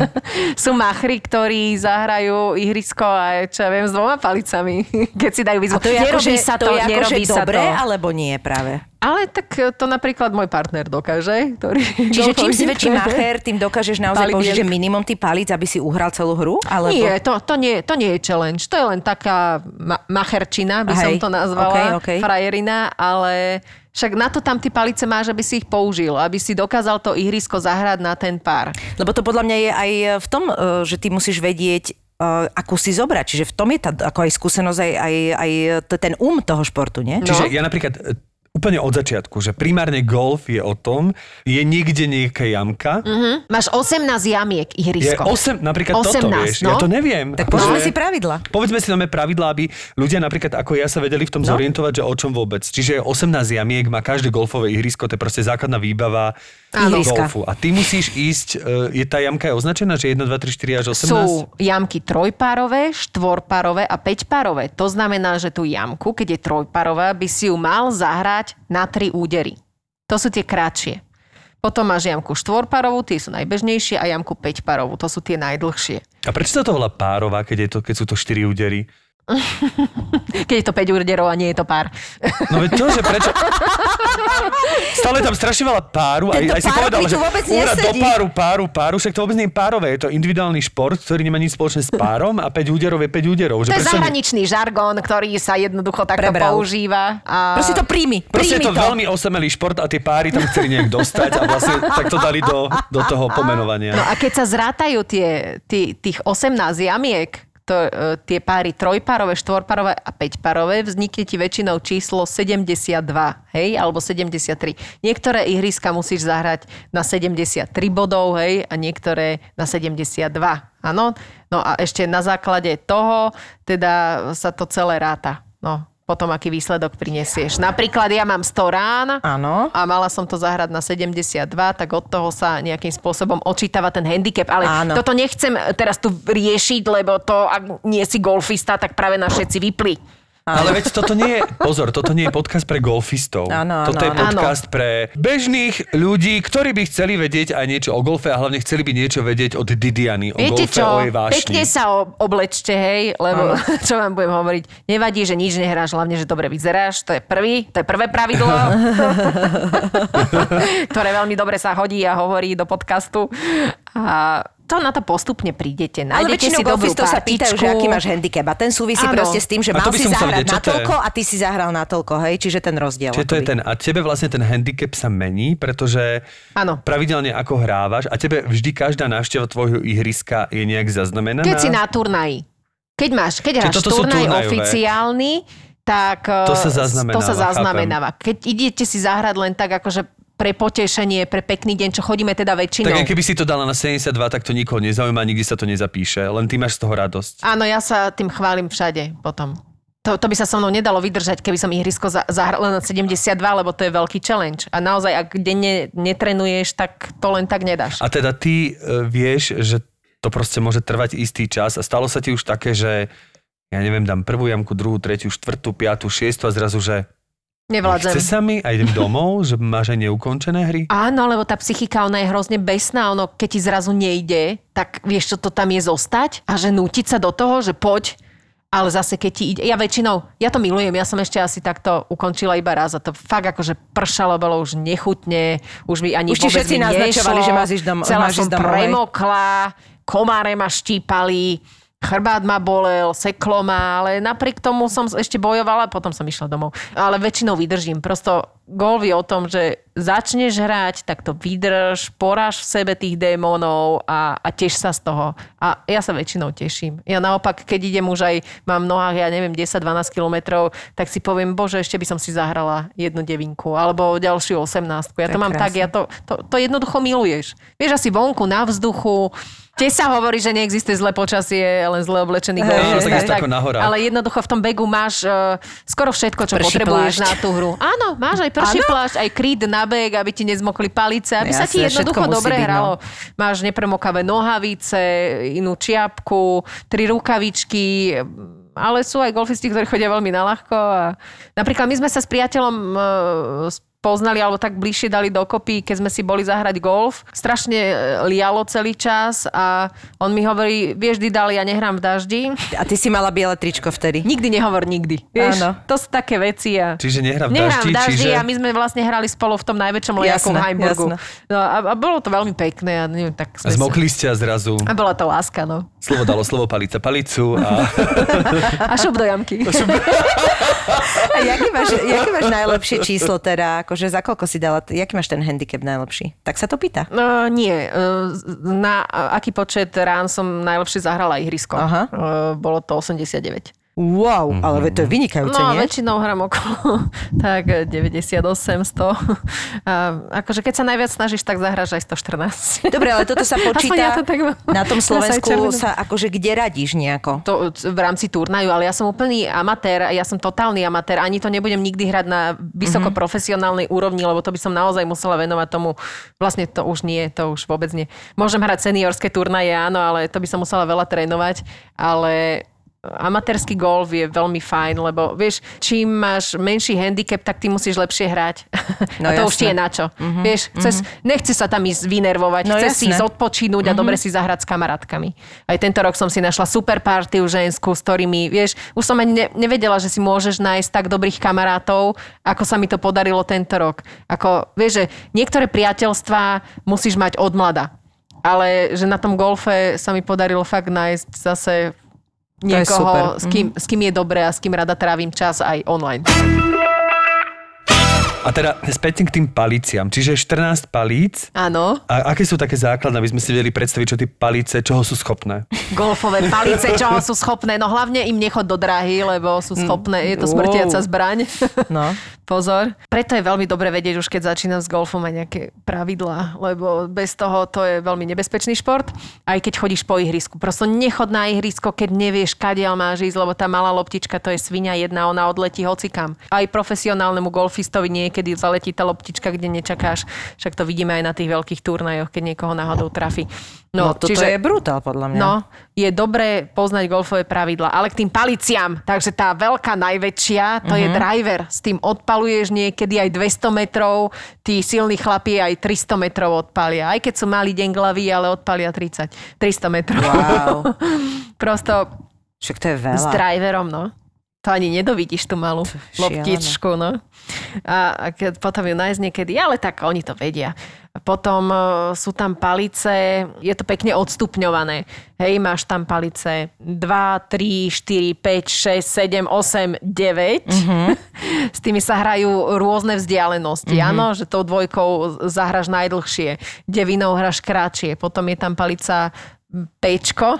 Sú machry, ktorí zahrajú ihrisko a čo ja viem, s dvoma palicami, keď si dajú výzvu. A to je nerobí akože, sa to to, je akože nerobí sa dobré, to. alebo nie práve? Ale tak to napríklad môj partner dokáže. Ktorý Čiže čím si väčší macher, tým dokážeš naozaj Palík použiť, že minimum ty palíc, aby si uhral celú hru? Alebo... Nie, to, to, nie, to nie je challenge. To je len taká ma- macherčina, by som Hej, to nazvala, okej, okej. frajerina, ale však na to tam ty palice máš, aby si ich použil, aby si dokázal to ihrisko zahrať na ten pár. Lebo to podľa mňa je aj v tom, eh, že ty musíš vedieť, eh, akú si zobrať. Čiže v tom je tá ako aj skúsenosť, aj, aj, aj ten um toho športu, nie? Čiže ja napríklad e, úplne od začiatku, že primárne golf je o tom, je niekde nejaká jamka, Hm? Máš 18 jamiek je ihrisko. 8, napríklad toto, 18, vieš, no. ja to neviem. Tak Akože- povedzme si pravidla. Povedzme si nové pravidlá, aby ľudia napríklad ako ja sa vedeli v tom No. zorientovať, že o čom vôbec. Čiže je 18 jamiek, má každé golfové ihrisko, to je proste základná výbava Áno. golfu. A ty musíš ísť, e, je tá jamka je označená, že 1, 2, 3, 4 až 18? Sú jamky trojpárové, štvorpárové a päťpárové. To znamená, že tú jamku, keď je trojpárová, by si ju mal zahrať na tri údery. To sú tie kratšie. Potom máš jamku štvorpárovú, tie sú najbežnejšie a jamku päťpárovú, to sú tie najdlhšie. A prečo sa to volá párová, keď, je to, keď sú to 4 údery? Keď je to 5 úderov a nie je to pár. No veď to, že prečo... Stále tam strašne veľa páru. Aj, Tento aj si pár povedal, že vôbec úrad do páru, páru, páru, však to vôbec nie je párové. Je to individuálny šport, ktorý nemá nič spoločné s párom a 5 úderov je 5 úderov. Že To je zahraničný žargón, ktorý sa jednoducho takto Prebral. používa. A... Proste to príjmi. Proste je príjmi to, veľmi osamelý šport a tie páry tam chceli nejak dostať a vlastne tak to dali do, do toho pomenovania. No a keď sa zrátajú tie, tých 18 jamiek, to, e, tie páry trojpárové, štvorpárové a päťpárové, vznikne ti väčšinou číslo 72, hej, alebo 73. Niektoré ihriska musíš zahrať na 73 bodov, hej, a niektoré na 72. Áno? No a ešte na základe toho teda sa to celé ráta. No, potom aký výsledok prinesieš. Napríklad ja mám 100 rán, Áno. a mala som to zahrať na 72, tak od toho sa nejakým spôsobom očítava ten handicap. Ale Áno. toto nechcem teraz tu riešiť, lebo to, ak nie si golfista, tak práve na všetci vypli. Ale veď toto nie je, pozor, toto nie je podcast pre golfistov. Áno, áno, toto je áno. podcast pre bežných ľudí, ktorí by chceli vedieť aj niečo o golfe a hlavne chceli by niečo vedieť od Didiany, o Viete golfe, čo, o jej vášni. pekne sa oblečte, hej, lebo čo vám budem hovoriť, nevadí, že nič nehráš, hlavne, že dobre vyzeráš, to je prvý, to je prvé pravidlo, ktoré veľmi dobre sa hodí a hovorí do podcastu. A to na to postupne prídete. Ale Nájdete väčšinou si dobrú sa pýtajú, že aký máš handicap. A ten súvisí Áno. proste s tým, že mal by si zahrať na toľko a ty si zahral na toľko, hej? Čiže ten rozdiel. Čiže to je ten, a tebe vlastne ten handicap sa mení, pretože Áno. pravidelne ako hrávaš a tebe vždy každá návšteva tvojho ihriska je nejak zaznamenaná. Keď si na turnaji. Keď máš, keď hráš turnaj oficiálny, tak To sa zaznamenáva, to sa zaznamenáva. Keď idete si zahrať len tak akože pre potešenie, pre pekný deň, čo chodíme teda väčšinou. Tak aj keby si to dala na 72, tak to nikoho nezaujíma, nikdy sa to nezapíše, len ty máš z toho radosť. Áno, ja sa tým chválim všade potom. To, to by sa so mnou nedalo vydržať, keby som ihrisko za- zahrala na 72, lebo to je veľký challenge. A naozaj, ak denne netrenuješ, tak to len tak nedáš. A teda ty e, vieš, že to proste môže trvať istý čas a stalo sa ti už také, že ja neviem, dám prvú jamku, druhú, tretiu, štvrtú, piatú, šiestu a zrazu, že Nevládzem. chce sa mi a idem domov, že máš aj neukončené hry? Áno, lebo tá psychika, ona je hrozne besná, ono, keď ti zrazu nejde, tak vieš, čo to tam je zostať a že nútiť sa do toho, že poď, ale zase keď ti ide, ja väčšinou, ja to milujem, ja som ešte asi takto ukončila iba raz a to fakt akože pršalo, bolo už nechutne, už mi ani Už ti vôbec všetci mi naznačovali, nešlo, že máš ísť dom- celá máš som ísť domov, premokla, komáre ma štípali, chrbát ma bolel, seklo ma, ale napriek tomu som ešte bojovala, potom som išla domov. Ale väčšinou vydržím. Prosto golf je o tom, že začneš hrať, tak to vydrž, poráž v sebe tých démonov a, a teš sa z toho. A ja sa väčšinou teším. Ja naopak, keď idem už aj, mám v nohách, ja neviem, 10-12 kilometrov, tak si poviem, bože, ešte by som si zahrala jednu devinku alebo ďalšiu 18. Ja To to, mám tak, krásne. ja to, to, to jednoducho miluješ. Vieš, asi vonku na vzduchu, Tiež sa hovorí, že neexistuje zlé počasie, len zle oblečený golf. Na horách. Ale jednoducho v tom begu máš uh, skoro všetko, čo Prší potrebuješ plášť. na tú hru. Áno, máš aj prší Áno? plášť, aj kryt na beg, aby ti nezmokli palice, aby sa ti jednoducho dobre byť, no. hralo. Máš nepremokavé nohavice, inú čiapku, tri rukavičky, ale sú aj golfisti, ktorí chodia veľmi naľahko. A napríklad my sme sa s priateľom uh, poznali alebo tak bližšie dali dokopy, keď sme si boli zahrať golf. Strašne e, lialo celý čas a on mi hovorí, vieš, Didal, ja nehrám v daždi. A ty si mala biele tričko vtedy. Nikdy nehovor nikdy. Vieš, Áno. to sú také veci. A... Čiže nehrá v Nehrám daždi, v daždi čiže... a my sme vlastne hrali spolu v tom najväčšom lejaku v Heimburgu. jasné. No a, a, bolo to veľmi pekné a neviem, tak sme sa... Zmokli ste a zrazu A bola to láska, no. slovo dalo slovo palica palicu a A šup do jamky. A jaký máš, jaký máš najlepšie číslo teda? Akože za koľko si dala, jaký máš ten handicap najlepší? Tak sa to pýta. No, nie. Uh, Na aký počet rán som najlepšie zahrala ihrisko? Aha. Uh, Bolo to 89. Wow, ale veď to je vynikajúce, No, nie? väčšinou hram okolo tak 98, 100. A akože keď sa najviac snažíš, tak zahráš aj 114. Dobre, ale toto sa počíta ja to tak mám. na tom Slovensku sa akože kde radíš nejako? To v rámci turnaju, ale ja som úplný amatér, ja som totálny amatér, ani to nebudem nikdy hrať na vysoko profesionálnej úrovni, lebo to by som naozaj musela venovať tomu, vlastne to už nie, to už vôbec nie. Môžem hrať seniorské turnaje, áno, ale to by som musela veľa trénovať, ale amatérsky golf je veľmi fajn, lebo vieš, čím máš menší handicap, tak ty musíš lepšie hrať. No a to už jasné. ti je na čo. Vieš, chceš, nechce sa tam ísť vynervovať, No chce si jasné. ísť odpočínuť a dobre si zahrať s kamarátkami. Aj tento rok som si našla super partiu ženskú, s ktorými, vieš, už som ani ne, nevedela, že si môžeš nájsť tak dobrých kamarátov, ako sa mi to podarilo tento rok. Ako, vieš, že niektoré priateľstvá musíš mať od mlada. Ale že na tom golfe sa mi podarilo fakt nájsť zase. Niekoho, s kým, s kým je dobré a s kým rada trávim čas aj online. A teda späť k tým paliciam. Čiže 14 palíc. Áno. A aké sú také základné, aby sme si vedeli predstaviť, čo tie palice, čoho sú schopné? golfové palice, čoho sú schopné. No hlavne im nechod do dráhy, lebo sú schopné, je to smrtiaca zbraň. No. Pozor. Preto je veľmi dobre vedieť už keď začínam s golfom aj nejaké pravidlá, lebo bez toho to je veľmi nebezpečný šport. Aj keď chodíš po ihrisku. Prosto nechod na ihrisko, keď nevieš, kadiaľ máš ísť, lebo tá malá loptička to je svinia jedna, ona odletí hocikam. Aj profesionálnemu golfistovi niekedy zaletí tá loptička, kde nečakáš. Však to vidíme aj na tých veľkých turnajoch, keď niekoho náhodou trafi. No, toto je brutál podľa mňa. No, je dobré poznať golfové pravidla, ale k tým paliciam, takže tá veľká najväčšia, to uh-huh. je driver. S tým odpaluješ niekedy aj 200 metrov, tí silní chlapi aj 300 metrov odpalia. Aj keď sú mali denglaví, ale odpalia 30, 300 metrov. Wow. Prosto Však to je veľa. s driverom, no. To ani nedovidíš tú malú loptičku, no. A, a keď potom ju nájsť niekedy, ale tak oni to vedia. Potom e, sú tam palice, je to pekne odstupňované. Hej, máš tam palice 2, 3, 4, 5, 6, 7, 8, 9. Mm-hmm. S tými sa hrajú rôzne vzdialenosti. Mm-hmm. Áno, že tou dvojkou zahraš najdlhšie, devinou hraš kratšie. Potom je tam palica Pčko,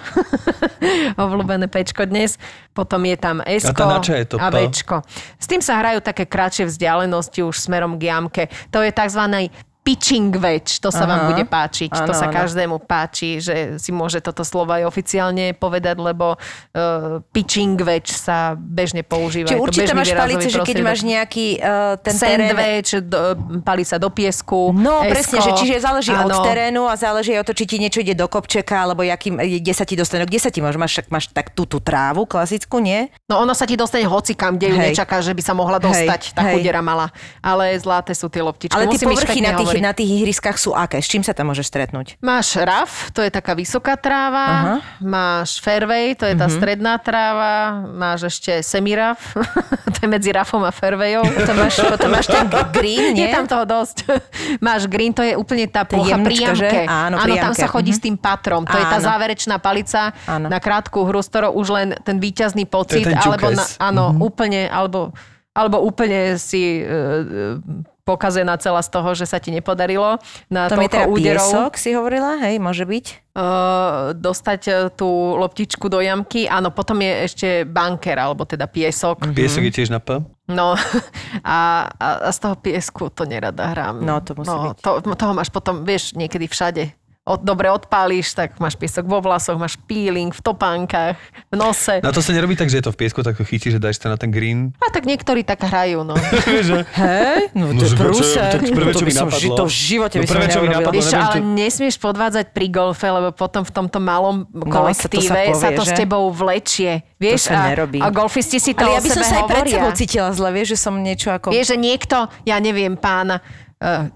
obľúbené Pčko dnes, potom je tam S A je to a? Včko. S tým sa hrajú také kratšie vzdialenosti už smerom k jamke. To je tzv. Pitching wedge, to sa vám Aha. bude páčiť. to Áno, sa áno. každému páči, že si môže toto slovo aj oficiálne povedať, lebo uh, pitching wedge sa bežne používa. Čiže to určite máš palice, že keď máš nejaký uh, ten terén... Sandwich, do, palica do piesku, No, esko, presne, že čiže záleží áno. od terénu a záleží od toho, či ti niečo ide do kopčeka, alebo jakým, kde sa ti dostane. Kde sa ti máš? Máš, máš tak tú, tú trávu klasickú, nie? No ono sa ti dostane hocikam, kde ju nečaká, že by sa mohla dostať. Hej, Takú hej. dera mala. Ale zlaté sú tie loptičky. Ale tie povrchy na tých, na tých ihriskách sú aké? S čím sa tam môžeš stretnúť? Máš raf, to je taká vysoká tráva, Aha. máš fairway, to je tá stredná tráva, máš ešte semiraf, to je medzi rafom a fairwayom. Potom máš, potom máš ten green, nie? Je tam toho dosť. máš green, to je úplne tá plocha pri jamke. Áno, pri tam jamke. sa chodí Mhm. s tým patrom. To je tá Áno. záverečná palica Áno. na krátku hru, z ktorou už len ten výťazný pocit, ten alebo na, áno, úplne, alebo, alebo úplne si e, e, pokazená celá z toho, že sa ti nepodarilo na To je teda úderov piesok, si hovorila? Hej, môže byť? uh, dostať uh, tú loptičku do jamky. Áno, potom je ešte banker, alebo teda piesok. Piesok je tiež na P? No a, a, a z toho piesku to nerada hrám. No, to musí byť. To, toho máš potom, vieš, niekedy všade od, dobre odpálíš, tak máš piesok vo vlasoch, máš peeling v topánkach, v nose. Na to sa nerobí tak, že je to v piesku, tak to chytíš, že dáš to na ten green. A tak niektorí tak hrajú, no. Hej? No No, to je prúser. to prvé, No, čo to mi by som napadlo. ži- To v živote No, by som prvé, čo napadlo, čo, neviem, ale čo- nesmieš podvádzať pri golfe, lebo potom v tomto malom kolektíve sa to sa, povie, to s tebou vlečie. Vieš, sa a, nerobí. a golfisti si to Ale ja by som sa aj pred sebou cítila zle, vieš, že som niečo ako... Vieš, že niekto, ja neviem, pán uh,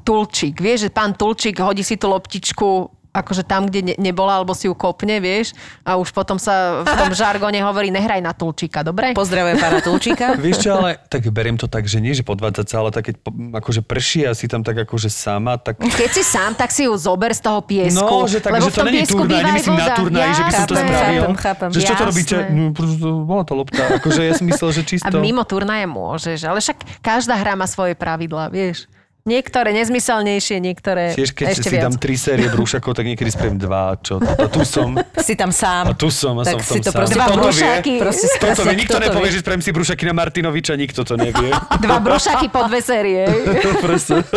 Tulčík, vieš, že pán Tulčík hodí si tú loptičku akože tam, kde ne, nebola, alebo si ju kopne, vieš, a už potom sa v tom žargone hovorí, nehraj na Tulčíka, dobre? Pozdravujem pána Tulčíka. Vieš čo, ale tak beriem to tak, že nie, že podvádzať sa, ale tak keď akože prší a si tam tak akože sama, tak Keď si sám, tak si ju zober z toho piesku. No, že tak, lebo že to není turnaj, nemyslím na turnaj, že by som to spravil. Chápem, chápem. Že čo to robíte? No, bola to lopta. Akože ja som myslel, že A čisto. mimo turnaje môžeš, ale však každá hra má svoje pravidlá, vieš. Niektoré nezmyselnejšie, niektoré Tiež keď ešte si viac. dám tri série brúšakov, tak niekedy spravím dva, čo? A tu som. Si tam sám. A tu som, a tak som v tom si to sám. proste Dva brúšaky. Proste Toto vie, nikto kto to nepovie, vie. že spravím si brúšaky na Martinoviča, nikto to nevie. Dva brúšaky po dve série. Proste.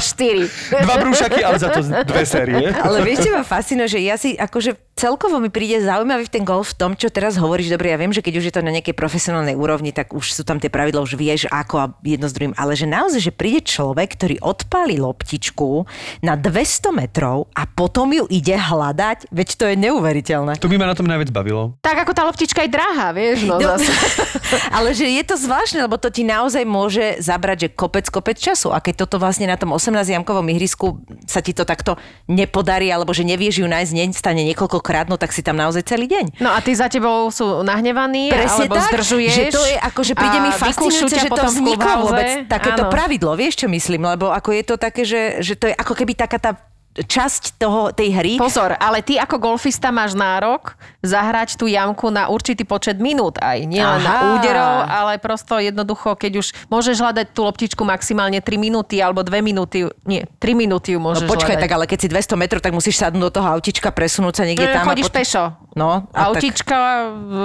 Štyri. Dva brúšaky, ale za to dve série. Ale vieš, čo ma fascinuje, že ja si akože celkovo mi príde zaujímavý ten golf v tom, čo teraz hovoríš. Dobre, ja viem, že keď už je to na nejakej profesionálnej úrovni, tak už sú tam tie pravidla, už vieš ako a jedno s druhým. Ale že naozaj, že príde človek, ktorý odpálí loptičku na 200 metrov a potom ju ide hľadať, veď to je neuveriteľné. To by ma na tom najviac bavilo. Tak ako tá loptička je drahá, vieš, no No, zase. ale že je to zvláštne, lebo to ti naozaj môže zabrať, že kopec, kopec času. A keď toto vlastne na tom 18-jamkovom ihrisku sa ti to takto nepodarí, alebo že nevieš ju nájsť, nestane niekoľkokrát, no tak si tam naozaj celý deň. No a tí za tebou sú nahnevaní, Presne alebo tak, zdržuješ. že to je ako, že príde mi fascinujúce, že to vzniklo vôbec takéto Áno. pravidlo, vieš čo myslím, lebo ako je to také, že, že to je ako keby taká tá časť toho, tej hry. Pozor, ale ty ako golfista máš nárok zahrať tú jamku na určitý počet minút aj. Nie len na úderov, ale prosto jednoducho, keď už môžeš hľadať tú loptičku maximálne 3 minúty alebo 2 minúty, nie, 3 minúty ju No môžeš počkaj, hľadať. tak ale keď si 200 metrov, tak musíš sadnúť do toho autička, presunúť sa niekde No, tam. chodíš potom- pešo. No, a tak- Autička,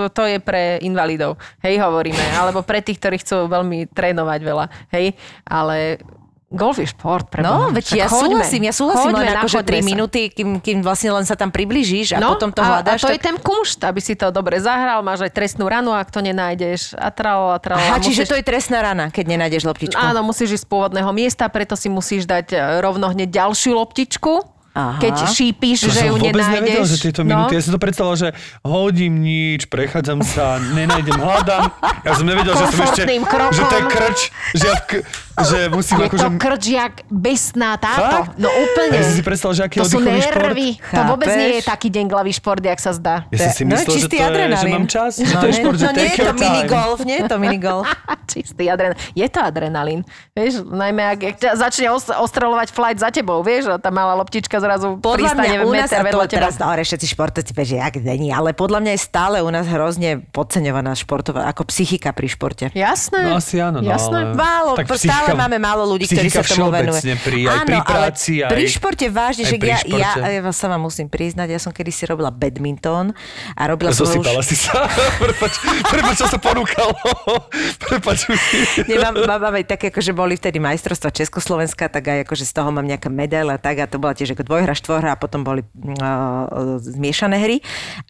to je pre invalidov, hej, hovoríme. Alebo pre tých, ktorí chcú veľmi trénovať veľa, hej. Ale golf je šport, pre No, veď ja choďme. súhlasím, ja súhlasím, len nachoďme 3 sa. minúty, kým, kým vlastne len sa tam približíš a No, potom to a, hľadáš. a to tak... je ten kumšt, aby si to dobre zahral, máš aj trestnú ranu, ak to nenájdeš. A tralo, a tralo. Aha, a čiže musíš... to je trestná rana, keď nenájdeš loptičku. Áno, musíš ísť z pôvodného miesta, preto si musíš dať e, rovno hneď ďalšiu loptičku. Aha. Keď šípiš, To že ju vôbec nenájdeš. nevedel, že tieto no. minúty, ja som to predstavoval, že hodím nič, prechádzam sa, nenájdem, hľadám. Ja som nevedel, že som ešte, krokom. že to je krč, že, ja v k- že musím Je akože... to krč jak besná táto. Fakt? No úplne. Ja si predstavil, že aký to sú oddychový šport. nervy. To vôbec Chápeš? nie je taký denglavý šport, jak sa zdá. Ja som si No, myslel, že, čistý to je, že mám čas, že No, to je nie, šport, že no, nie je to minigolf, nie je to minigolf. Čistý adrenalín. Je to adrenalín. Vieš, najmä ak ak ťa začne os- ostreľovať flight za tebou, vieš, a tá malá loptička zrazu Podľa pristane mňa u nás, meter vedľa teba. teraz dobre, všetci športovci, že jak není, ale podľa mňa je stále u nás hrozne podceňovaná športová, ako psychika pri športe. Jasné. No asi áno, no, Jasné. ale... Málo, Tak tak stále máme málo ľudí, ktorí sa tomu venujú. Pri, aj pri práci, ale aj... pri športe vážne, že ja, ja, ja sa vám musím priznať, ja som kedysi robila badminton a robila som už... si sa. prepač, prepač, čo sa ponúkalo. prepač. Nemám, mám, mám aj také, akože boli vtedy majstrovstva Československa, tak aj akože z toho mám medaile a tak a to bola tiež ako dvojhra, štvorhra a potom boli uh, zmiešané hry.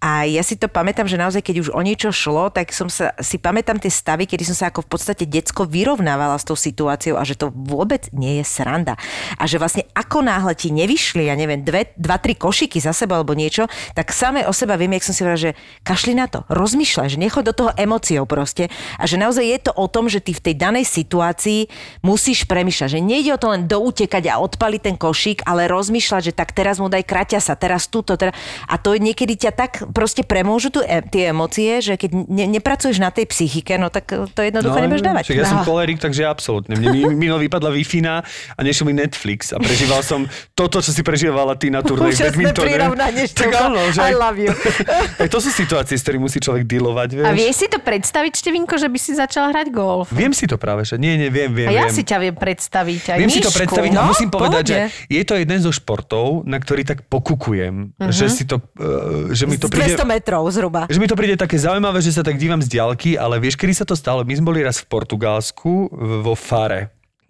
A ja si to pamätám, že naozaj, keď už o niečo šlo, tak som sa, si pamätám tie stavy, kedy som sa ako v podstate decko vyrovnávala s tou situáciou a že to vôbec nie je sranda. A že vlastne ako náhle ti nevyšli, ja neviem, dve, dva, tri košiky za sebou alebo niečo, tak samé o seba viem, jak som si hovorila, že kašli na to, rozmýšľaj, že nechoď do toho emóciou proste a že naozaj je to o tom, že ty v tej danej situácii musíš premýšľať, že nejde o to len doutekať a odpaliť ten košík, ale rozmýšľať, že tak teraz mu daj kraťa sa, teraz túto, teraz... a to niekedy ťa tak proste premôžu tu e- tie emócie, že keď ne, nepracuješ na tej psychike, no tak to jednoducho nebudeš dávať. Však ja som No. cholerik, takže absolútne. Mne mi- minul vypadla wi a nešiel mi Netflix a prežíval som toto, čo si prežívala ty na turnej v badmintone. Tak áno, že I love you. aj to sú situácie, s ktorými musí človek dealovať, vieš. A vieš si to predstaviť, Števinko, že by si začal hrať golf? Viem si to práve, že nie, nie, viem, viem, A ja viem. si ťa viem predstaviť. Aj Viem si to Mišku. predstaviť a No, musím povedať, že je to jeden zo športov, na ktorý tak pokukujem, Mhm. že si to, uh, že mi to príde... 200 metrov zhruba. Že mi to príde také zaujímavé, že sa tak dívam z diaľky, ale vieš, kedy sa to stalo? My sme boli raz v Portugalsku v- vo Fare.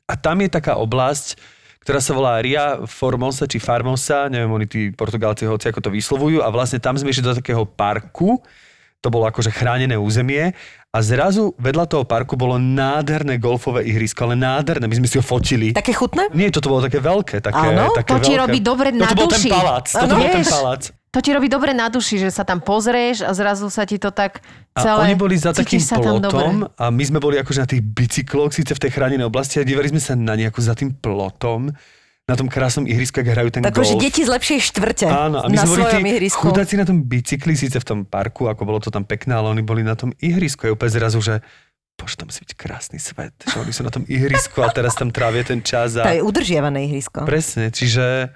A tam je taká oblasť, ktorá sa volá Ria Formosa či Farmosa, neviem, oni tí Portugálci hoci ako to vyslovujú a vlastne tam sme išli do takého parku, to bolo akože chránené územie a zrazu vedľa toho parku bolo nádherné golfové ihrisko, ale nádherné, my sme si ho fotili. Také chutné? Nie, toto bolo také veľké. Také, Áno, také to ti veľké. robí dobre na Toto bol ten palác. Áno, bol ten palác. To ti robí dobre na duši, že sa tam pozrieš a zrazu sa ti to tak A celé... oni boli za takým plotom a my sme boli akože na tých bicykloch, síce v tej chránenej oblasti a dívali sme sa na ne ako za tým plotom, na tom krásnom ihrisku, ak hrajú ten Takže golf. deti z lepšej štvrte Áno, a my na sme boli tí ihrisku. chudáci na tom bicykli, síce v tom parku, ako bolo to tam pekné, ale oni boli na tom ihrisku. Je úplne zrazu, že bože, tam musí byť krásny svet, že oni sú na tom ihrisku a teraz tam trávia ten čas. To A... je udržiavané ihrisko. Presne, čiže,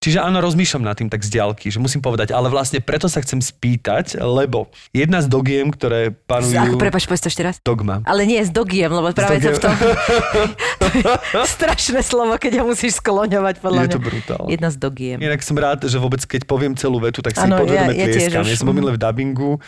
čiže áno, rozmýšľam nad tým tak z diaľky, že musím povedať, ale vlastne preto sa chcem spýtať, lebo jedna z dogiem, ktoré panujú... Ako, prepač, povedz to ešte raz. Dogma. Ale nie s dogiem, lebo práve to v tom... strašné slovo, keď ho musíš skloňovať, podľa Je mňa. to brutál. Jedna z dogiem. Inak som rád, že vôbec keď poviem celú vetu, tak si Áno, podvedome ja- ja tlieskam. Ja som v dubbingu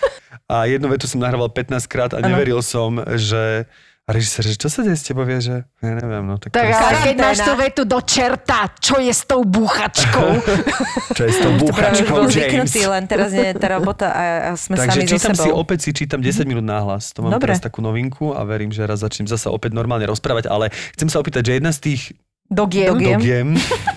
a jednu vetu som nahrával 15 krát a Áno. neveril som, že a režisér, že čo sa deje s tebou, vie, že ja neviem, no tak, Tak to ale keď máš tú vetu do čerta, čo je s tou búchačkou? čo je s tou To búchačkou, bol James. zvyknutý, len teraz je tá robota a, a sme Takže sami so čítam si, sebou. opäť si čítam 10 minút náhlas. To mám Dobre. teraz takú novinku a verím, že raz začnem zasa opäť normálne rozprávať, ale chcem sa opýtať, že jedna z tých Dogiem. Dogiem. dogiem,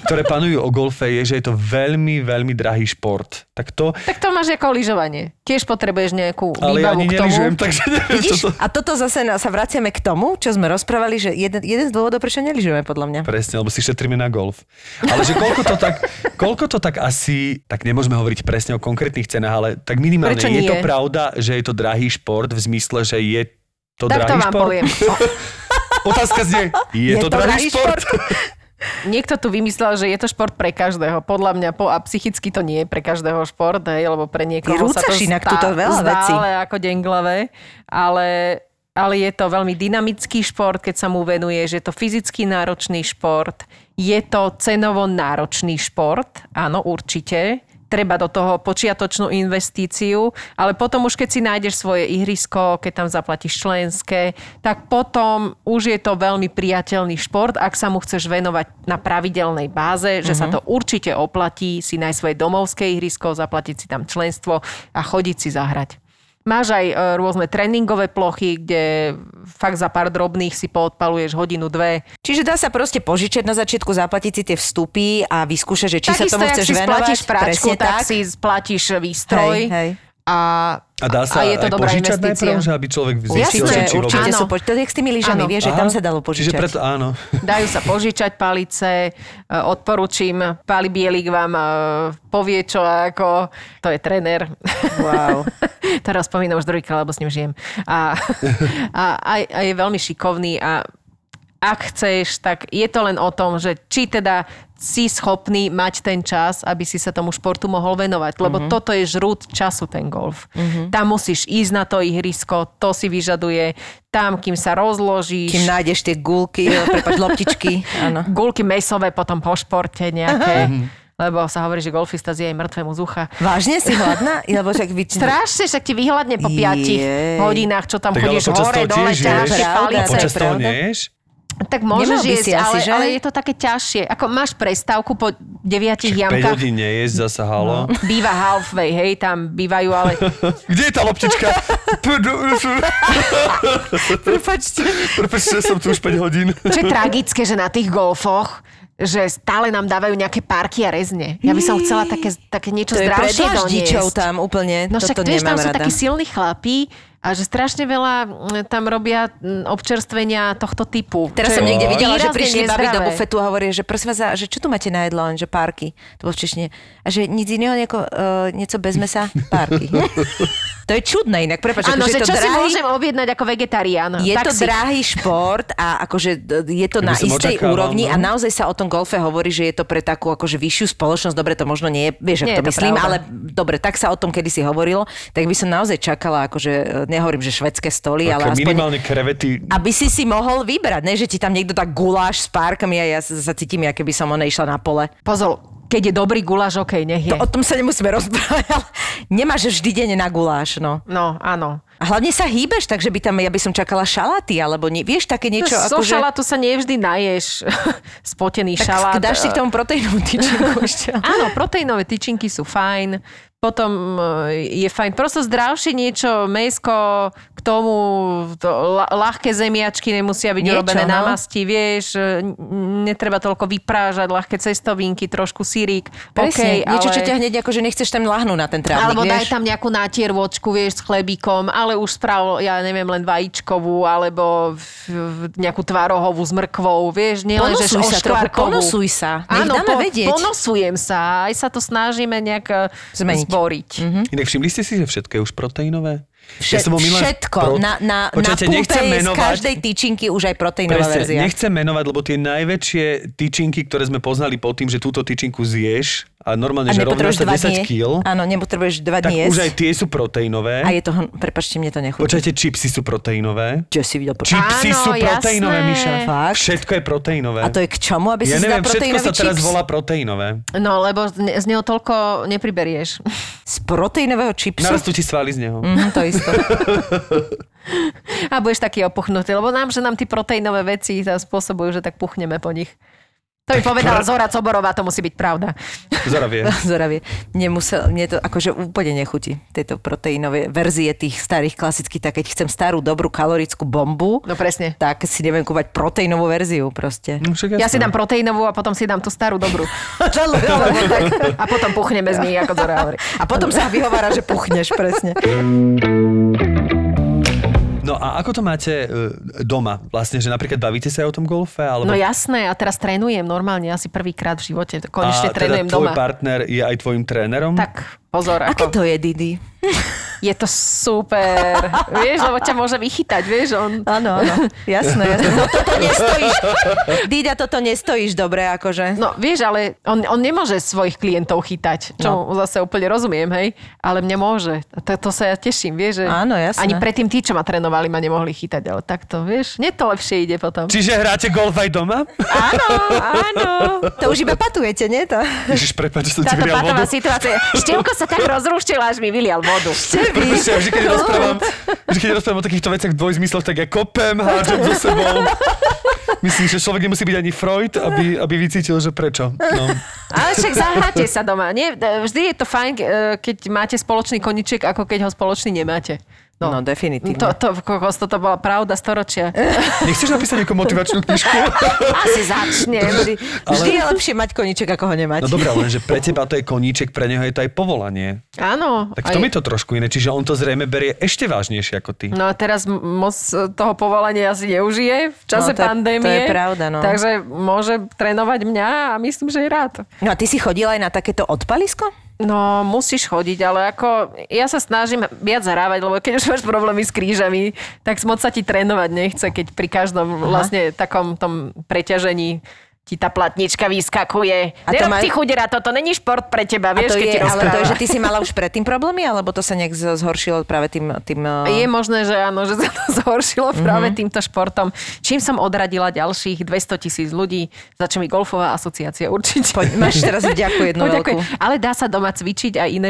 ktoré panujú o golfe, je, že je to veľmi, veľmi drahý šport. Tak to, Tak to máš ako lyžovanie. Tiež potrebuješ nejakú ale ja výbavu ani k tomu. takže neviem, čo to... A toto zase sa vraciame k tomu, čo sme rozprávali, že jeden, jeden z dôvodov, prečo neližujeme, podľa mňa. Presne, lebo si šetríme na golf. Ale že koľko to tak, koľko to tak asi, tak nemôžeme hovoriť presne o konkrétnych cenách, ale tak minimálne Prečo je nie? to pravda, že je to drahý šport v zmysle, že je to Tak to drahý vám šport? poviem. Otázka znie, je, to, drahý, šport? Niekto tu vymyslel, že je to šport pre každého. Podľa mňa po, a psychicky to nie je pre každého šport, hej, lebo pre niekoho Ty sa to rúcaš inak stá- veľa zdá vecí. ale ako denglavé, ale, ale je to veľmi dynamický šport, keď sa mu venuješ, je to fyzicky náročný šport, je to cenovo náročný šport, áno, určite. Treba do toho počiatočnú investíciu, ale potom už keď si nájdeš svoje ihrisko, keď tam zaplatíš členské, tak potom už je to veľmi priateľný šport, ak sa mu chceš venovať na pravidelnej báze, že sa to určite oplatí si nájsť svoje domovské ihrisko, zaplatiť si tam členstvo a chodiť si zahrať. Máš aj e, rôzne tréningové plochy, kde fakt za pár drobných si poodpaluješ hodinu, dve. Čiže dá sa proste požičať na začiatku, zaplatiť si tie vstupy a vyskúšať, že či sa Takisto, tomu jak chceš si venovať. splatíš práčku, Presne tak, si splatíš výstroj. Hej, hej. A, A dá sa a je to aj dobrá požičať investícia. najprv, že aby človek zistil, Jasné, že či určite Áno. sú požičať. To je jak s tými lyžami, vieš, že tam sa dalo požičať. Čiže preto áno. Dajú sa požičať palice, e, odporúčim, Pali Bielik vám e, povie, čo ako, to je tréner. Wow. Teraz spomínam už druhýkrát, lebo s ním žijem. A, a, a, a je veľmi šikovný a ak chceš, tak je to len o tom, že či teda si schopný mať ten čas, aby si sa tomu športu mohol venovať. Lebo Mhm. uh-huh. toto je žrút času, ten golf. Uh-huh. Tam musíš ísť na to ihrisko, to si vyžaduje. Tam, kým sa rozložíš. Kým nájdeš tie gulky, prepáč, loptičky. Áno. Gulky mesové potom po športe nejaké. Lebo sa hovorí, že golfista zje aj mŕtvemu z ucha. Vážne si hladná? Lebo však vy... Strašne, však ti vyhľadne po piatich hodinách, čo tam Tak chodíš hore, dole, ješ. Pravda, palice. Počas toho pravda. neješ? Tak môžeš by si jesť, asi, ale, že? ale je to také ťažšie. Ako máš prestávku po deviatich 5 jamkách, hodín nejesť zasa, halo. býva halfway, hej, tam bývajú, ale Kde je tá loptička? Prepačte. Prepačte, som tu už 5 hodín. čo je tragické, že na tých golfoch, že stále nám dávajú nejaké parky a rezne. Ja by som chcela také, také niečo To je zdravšie doniesť. tam úplne. No však Toto vieš, tam nemám sú rada. takí silní chlapí a že strašne veľa mm, tam robia mm, občerstvenia tohto typu. Teraz som niekde videla, že prišli babi do bufetu a hovorí, že prosím vás, že čo tu máte na jedlo, len že párky. To bolo v češtine. A že nic iného, nieko, uh, niečo bez mesa, párky. to je čudné inak, prepáč, Áno, akože že čo si drahý, môžem objednať ako vegetarián. je tak to si. drahý šport a akože je to Ja by na istej očakával, úrovni no. a naozaj sa o tom golfe hovorí, že je to pre takú akože vyššiu spoločnosť. Dobre, to možno nie je, vieš, Nie ak to je to myslím, pravda. ale dobre, tak sa o tom kedysi hovorilo, tak by som naozaj čakala, akože e, nehovorím, že švedské stoly, ale aspoň minimálne krevety. aby si si mohol vybrať, ne, že ti tam niekto tak guláš s párkami a ja sa, sa cítim, aké by som ona išla na pole. Pozor, keď je dobrý guláš, okej, nech je. To, o tom sa nemusíme rozprávať, ale nemáš vždy deň na guláš, no. No, áno. A hlavne sa hýbeš, takže by tam, ja by som čakala šaláty, alebo nie, vieš, také niečo Zo ako, že... šalátu sa nevždy naješ. Spotený Tak šalát. dáš si k tomu proteínovú tyčinku ešte. Áno, proteínové tyčinky sú fajn. Potom e, je fajn prosto zdravšie niečo, mesko, k tomu to, ľahké zemiačky nemusia byť Niečo, urobené na no. masti, vieš, e, netreba toľko vyprážať, ľahké cestovinky, trošku sírik. Presne, OK, niečo, ale... čo ťa hneď ako, že nechceš tam lahnúť na ten trávnik, Alebo daj vieš? tam nejakú natiervočku, vieš, s chlebíkom, ale už sprav, ja neviem, len vajíčkovú, alebo nejakú tvarohovú s mrkvou, vieš, nielen, že sa trochu, ponosuj sa. Nech Áno, dáme vedieť. ponosujem sa, aj sa to snažíme nejak e, Zmeniť. Zboriť. Mm-hmm. Inak všimli ste si, že všetko je už proteínové? Všet, som bol minule všetko. pro- Na, na, na Počujete, pumpe nechcem je z menovať. každej tyčinky už aj proteínová Presne, verzia. nechcem menovať, lebo tie najväčšie tyčinky, ktoré sme poznali pod tým, že túto tyčinku zješ a normálne, A že rovná sa dva 10 dní. kg, Áno, nepotrebuješ dva tak dní už jesť. aj tie sú proteínové. A je to, prepačte, mne to nechutí. Počujete, čipsy sú proteínové. Čo si videl? Čipsy Áno, sú proteínové, jasné. Miša. Fakt? Všetko je proteínové. A to je k čomu, aby ja si si neviem, dal všetko sa teraz volá proteínové. No, lebo z, ne- z neho toľko nepriberieš. Z proteínového čipsu? Narastú ti svaly z neho. Mhm, to isto. A budeš taký opuchnutý, lebo nám, že nám tí proteínové veci spôsobujú, že tak puchneme po nich. To mi povedala Zora Coborová, to musí byť pravda. Zora vie. Zoravie. Nemusel, mne to akože úplne nechutí, tieto proteínové verzie tých starých klasických, tak keď chcem starú, dobrú kalorickú bombu, No presne. tak si neviem kúpať proteínovú verziu proste. No, Ja si dám proteínovú a potom si dám tú starú dobrú. A potom puchneme z nich, ako Zora hovorí. A potom sa vyhovára, že puchneš, presne. A ako to máte e, doma? Vlastne, že napríklad bavíte sa aj o tom golfe? Alebo... No jasné, a teraz trénujem normálne, asi prvýkrát v živote. Konečne a trénujem teda tvoj doma. partner je aj tvojim trénerom? Tak, pozor. Aké Ako, to je, Didi? je to super. vieš, lebo ťa môže vychytať, vieš, on... Áno, áno, jasné. jasné. No toto nestojíš, Dida, toto nestojíš dobre, akože. No vieš, ale on, on nemôže svojich klientov chytať, čo no. zase úplne rozumiem, hej, ale mňa môže. To, to sa ja teším, vieš, že Áno, jasné. ani predtým tí, čo ma trénovali, ma nemohli chytať, ale takto, vieš, nie to lepšie ide potom. Čiže hráte golf aj doma? Áno, áno. To už iba patujete, nie? To... Ježiš, prepáč, že som ti Táto patová vodu. situácia. Števko sa tak rozruštila, až mi vylial vodu. Prepáčte, vždy, keď rozprávam, vždy, keď rozprávam o takýchto veciach v dvojzmysloch, tak ja kopem, hádžem so sebou. Myslím, že človek nemusí byť ani Freud, aby, aby vycítil, že prečo. No. Ale však zahráte sa doma. Nie, vždy je to fajn, e, keď máte spoločný koniček, ako keď ho spoločný nemáte. No, no definitívne. To, to, kokos, toto bola pravda storočia. Nechceš napísať nejakú motivačnú knižku? Asi začnem. Vždy, vždy je lepšie mať koniček, ako ho nemať. No dobré, lenže pre teba to je koníček, pre neho je to aj povolanie. Áno. Tak v tom je to trošku iné, čiže on to zrejme berie ešte vážnejšie ako ty. No a teraz moc toho povolania asi neužije v čase No, to je- pandémie. to je pravda, no. Takže môže trénovať mňa a myslím, že je rád. No a ty si chodila aj na takéto odpalisko? No, musíš chodiť, ale ako ja sa snažím viac zarávať, lebo keď už máš problémy s krížami, tak moc sa ti trénovať nechce, keď pri každom vlastne takom tom preťažení ti tá platnička vyskakuje. A to Nerob má- ty chudera, toto není šport pre teba, vieš, to keď je, ti ale to rozpráva. je, že ty si mala už predtým problémy, alebo to sa nejak zhoršilo práve tým... tým Je uh... možné, že áno, že sa to zhoršilo Mhm. práve týmto športom. Čím som odradila ďalších 200 tisíc ľudí, za čo mi golfová asociácia určite. Poď, máš teraz vďaku jednu veľkú. Ale dá sa doma cvičiť aj iné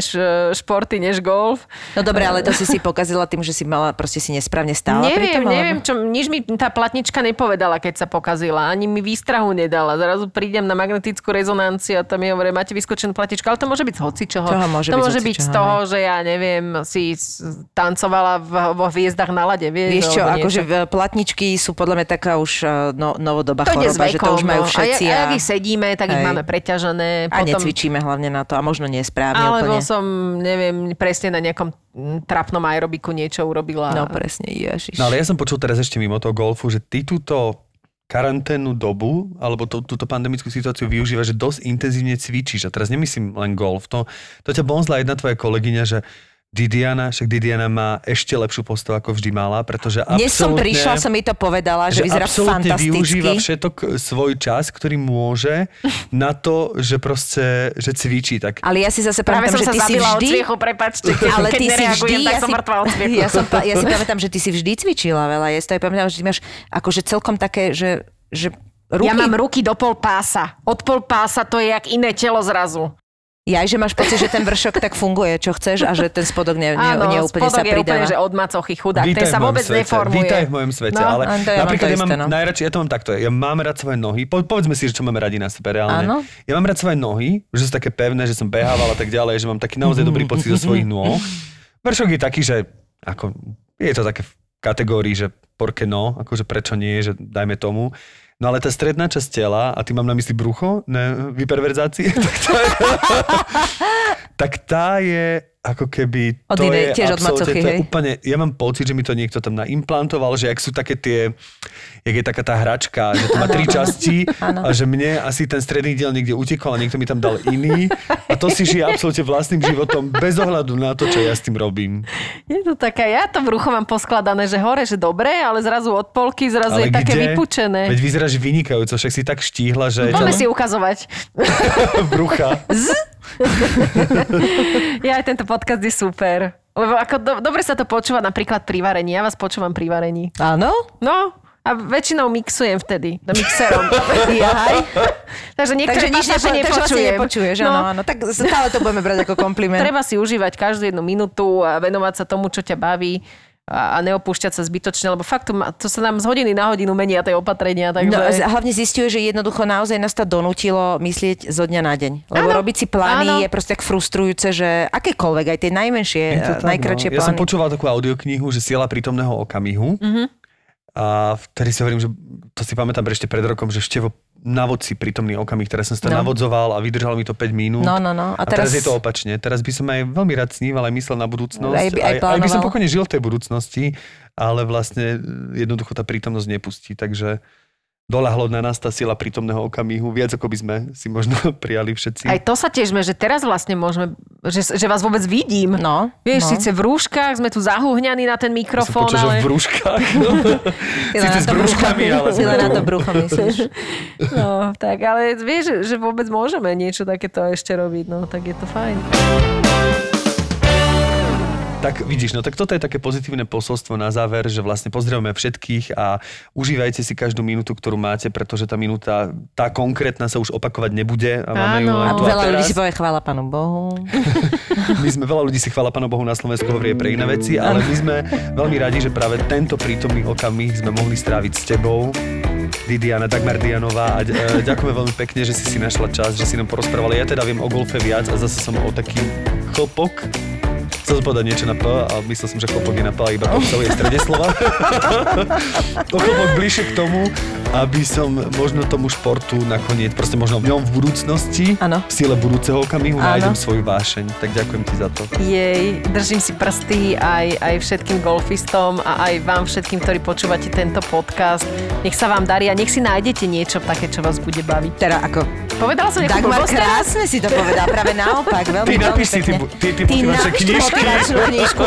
športy než golf. No dobre, ale to si si pokazila tým, že si mala, proste si nesprávne stála neviem, tom? alebo- neviem, čo, nič mi tá platnička nepovedala, keď sa pokazila. Ani mi výstrahu nedala. Zrazu prídem na magnetickú rezonanciu a tam mi hovorí, máte vyskočenú platničku, ale to môže byť z hocičoho. Čoho môže to byť môže byť z toho, že ja neviem, si tancovala v, vo hviezdach na lade, vieš? Vieš čo, akože platničky sú podľa mňa taká už uh, no, novodobá to choroba, že to vekom, už majú no. všetci. A, jak, a jak ich sedíme, tak ich Hej. máme preťažené. a necvičíme hlavne na to a možno nesprávne Alebo úplne. som, neviem, presne na nejakom trapnom aerobiku niečo urobila. No presne, ježiš. No ale ja som počul teraz ešte mimo toho golfu, že ty túto karanténnu dobu, alebo tú, túto pandemickú situáciu využíva, že dosť intenzívne cvičíš. A teraz nemyslím len golf. To, to ťa bonzla jedna tvoja kolegyňa, že Didiana, však Didiana má ešte lepšiu postavu, ako vždy mala, pretože Dnes som absolútne- prišla, som jej to povedala, že, vyzerá absolútne využíva fantasticky. všetok svoj čas, ktorý môže na to, že proste, že cvičí. Tak Ale ja si zase pamätám, že ty si od vždy... prepačte. Keď, Ale keď ty si vždy, tak ja som mŕtva od ja, som, ja si pamätám, že ty si vždy cvičila veľa. Ja si to aj pamätám, že ty máš akože celkom také, že, že ruky... Ja mám ruky do pol pása. Od pol pása to je jak iné telo zrazu. Ja, že máš pocit, že ten vršok tak funguje, čo chceš a že ten spodok ne, ne, Áno, neúplne sa spodok je úplne, pridáva. že od macochy chudák. Ten sa v mojom vôbec svete, neformuje. Vítaj v mojom svete, No, ale ja mám napríklad to ja mám isté, no. najradšej, ja to mám takto, ja mám rád svoje nohy, po, povedzme si, že čo máme radi na sebe reálne. Áno. Ja mám rád svoje nohy, že sú také pevné, že som behával a tak ďalej, že mám taký naozaj dobrý pocit zo svojich nôh. Vršok je taký, že ako, je to také v kategórii, že porke no, akože prečo nie, že dajme tomu. No ale tá stredná časť tela, a ty mám na mysli brucho, ne vyperverzácii, tak tá, tak tá je ako keby... Od to inej, je tiež od macochy, to je úplne, ja mám pocit, že mi to niekto tam naimplantoval, že ak sú také tie, jak je taká tá hračka, že to má tri časti a že mne asi ten stredný diel niekde utekol a niekto mi tam dal iný a to si žije absolútne vlastným životom bez ohľadu na to, čo ja s tým robím. Je to taká, ja to brucho mám poskladané, že hore, že dobre, ale zrazu od polky zrazu je také vypučené. Veď vyzeráš vynikajúco, však si tak štíhla, že Poďme si ukazovať. brucha. Ja aj tento podcast je super. Lebo ako do, dobre sa to počúva napríklad pri varení. Ja vás počúvam pri varení. Áno? No, a väčšinou mixujem vtedy, no mixerom. Takže niektoré Takže nič nepo, takže vlastne nepočujem. nepočuješ, no, áno, áno. Tak stále to budeme brať ako kompliment. Treba si užívať každú jednu minútu a venovať sa tomu, čo ťa baví a, a neopúšťať sa zbytočne, lebo fakt to, ma, to sa nám z hodiny na hodinu menia tie opatrenia. Takže... No, a z- hlavne zistuje, že jednoducho naozaj nás to donútilo myslieť zo dňa na deň. Lebo Áno, robiť si plány áno. je proste tak frustrujúce, že akékoľvek, aj tie najmenšie, eh, tak, najkračšie no. Ja som plány. počúval takú audioknihu, že Siela prítomného okamihu. Mhm. Mm-hmm. A vtedy si hovorím, že to si pamätám ešte pred rokom, že števo navod si prítomný okamih, teraz som si to No. navodzoval a vydržalo mi to 5 minút. No, no, no. A, A teraz... teraz- je to opačne. Teraz by som aj veľmi rád sníval, aj myslel na budúcnosť. Aj by- aj aj, aj by som pokojne žil v tej budúcnosti, ale vlastne jednoducho tá prítomnosť nepustí. Takže doľahlo na nás tá sila prítomného okamihu, viac ako by sme si možno prijali všetci. Aj to sa tiežme, že teraz vlastne môžeme, že, že vás vôbec vidím. No, Vieš, no. síce v rúškach, sme tu zahúhňaní na ten Ja som mikrofón, že ale... v brúškach. No. Síce s brúškami, ale len na to brucho myslíš. No, tak, ale vieš, že, že vôbec môžeme niečo takéto ešte robiť, no, tak je to fajn. Tak vidíš, no tak toto je také pozitívne posolstvo na záver, že vlastne pozdravujeme všetkých a užívajte si každú minútu, ktorú máte, pretože tá minúta, tá konkrétna sa už opakovať nebude a máme ju Áno. len A tu a veľa ľudí si povie chvála Pánu Bohu. My sme, veľa ľudí si chvála Pánu Bohu na Slovensku hovorí pre iné veci, ale my sme veľmi radi, že práve tento prítomný okamih sme mohli stráviť s tebou. Didiana Dagmardianová a d- e, ďakujeme veľmi pekne, že si si našla čas, že si nám porozprávala. Ja teda viem o golfe viac a zase som o taký chlpok. Chcel som povedať niečo na P a myslel som, že chlpok je na P iba v strede slova. o chlpok bližšie k tomu, aby som možno tomu športu nakoniec, proste možno v ňom v budúcnosti, Áno. v síle budúceho okamihu Áno. nájdem svoju vášeň. Tak ďakujem ti za to. Jej, držím si prsty aj, aj všetkým golfistom a aj vám všetkým, ktorí počúvate tento podcast. Nech sa vám darí a nech si nájdete niečo také, čo vás bude baviť. Teda ako Povedala som nejakú Dagmar krásne si to povedal, práve naopak, veľmi, Ty napíš si ty ty- ty Ty tú knižky. Motivačnú knižku.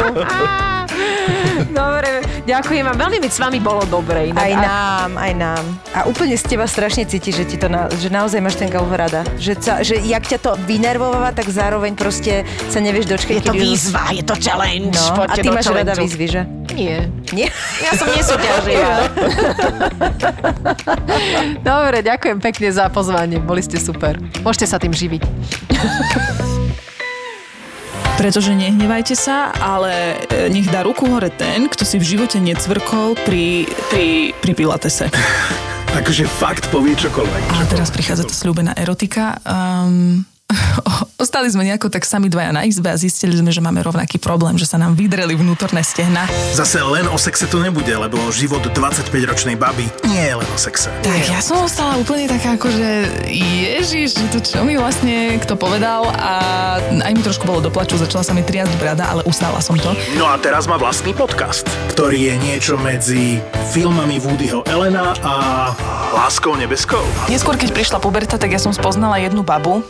Dobre, ďakujem vám. Veľmi mi s vami bolo dobre. Inak. Aj A- nám, aj nám. A úplne z teba strašne cíti, že ti to na, že naozaj máš ten golf rada. Že, sa, že jak ťa to vynervováva, tak zároveň proste sa nevieš dočkať. Je to už- výzva, je to challenge. No, a ty máš rada výzvy, že? Nie. Nie? Ja som nesúťaživá. Dobre, ďakujem pekne za pozvanie. Boli ste super. Môžete sa tým živiť. Pretože nehnevajte sa, ale e, nech dá ruku hore ten, kto si v živote necvrkol pri, pri, pri pilatese. Takže fakt povie čokoľvek. A teraz prichádza tá slúbená erotika. Um, ostali sme nejako tak sami dvaja na izbe a zistili sme, že máme rovnaký problém, že sa nám vydreli vnútorné stehna. Zase len o sexe to nebude, lebo život 25-ročnej baby nie je len o sexe. Tak ja som ostala úplne taká ako, že ježiš, že to čo mi vlastne kto povedal a aj mi trošku bolo doplaču, začala sa mi triasť brada, ale ustála som to. No a teraz má vlastný podcast, ktorý je niečo medzi filmami Woodyho Elena a Láskou nebeskou. Neskôr, keď prišla puberta, tak ja som spoznala jednu babu.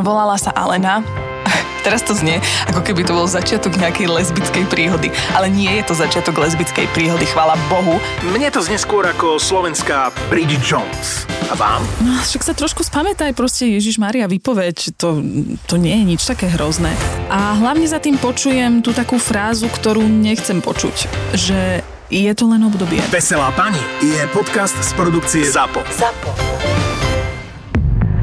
Volala sa Alena. Teraz to znie, ako keby to bol začiatok nejakej lesbickej príhody. Ale nie je to začiatok lesbickej príhody, chvála Bohu. Mne to znie skôr ako slovenská Bridget Jones. A vám? No, však sa trošku spamätaj, proste Ježiš Maria, vypoveď, to, to nie je nič také hrozné. A hlavne za tým počujem tú takú frázu, ktorú nechcem počuť, že je to len obdobie. Veselá pani je podcast z produkcie ZAPO. ZAPO.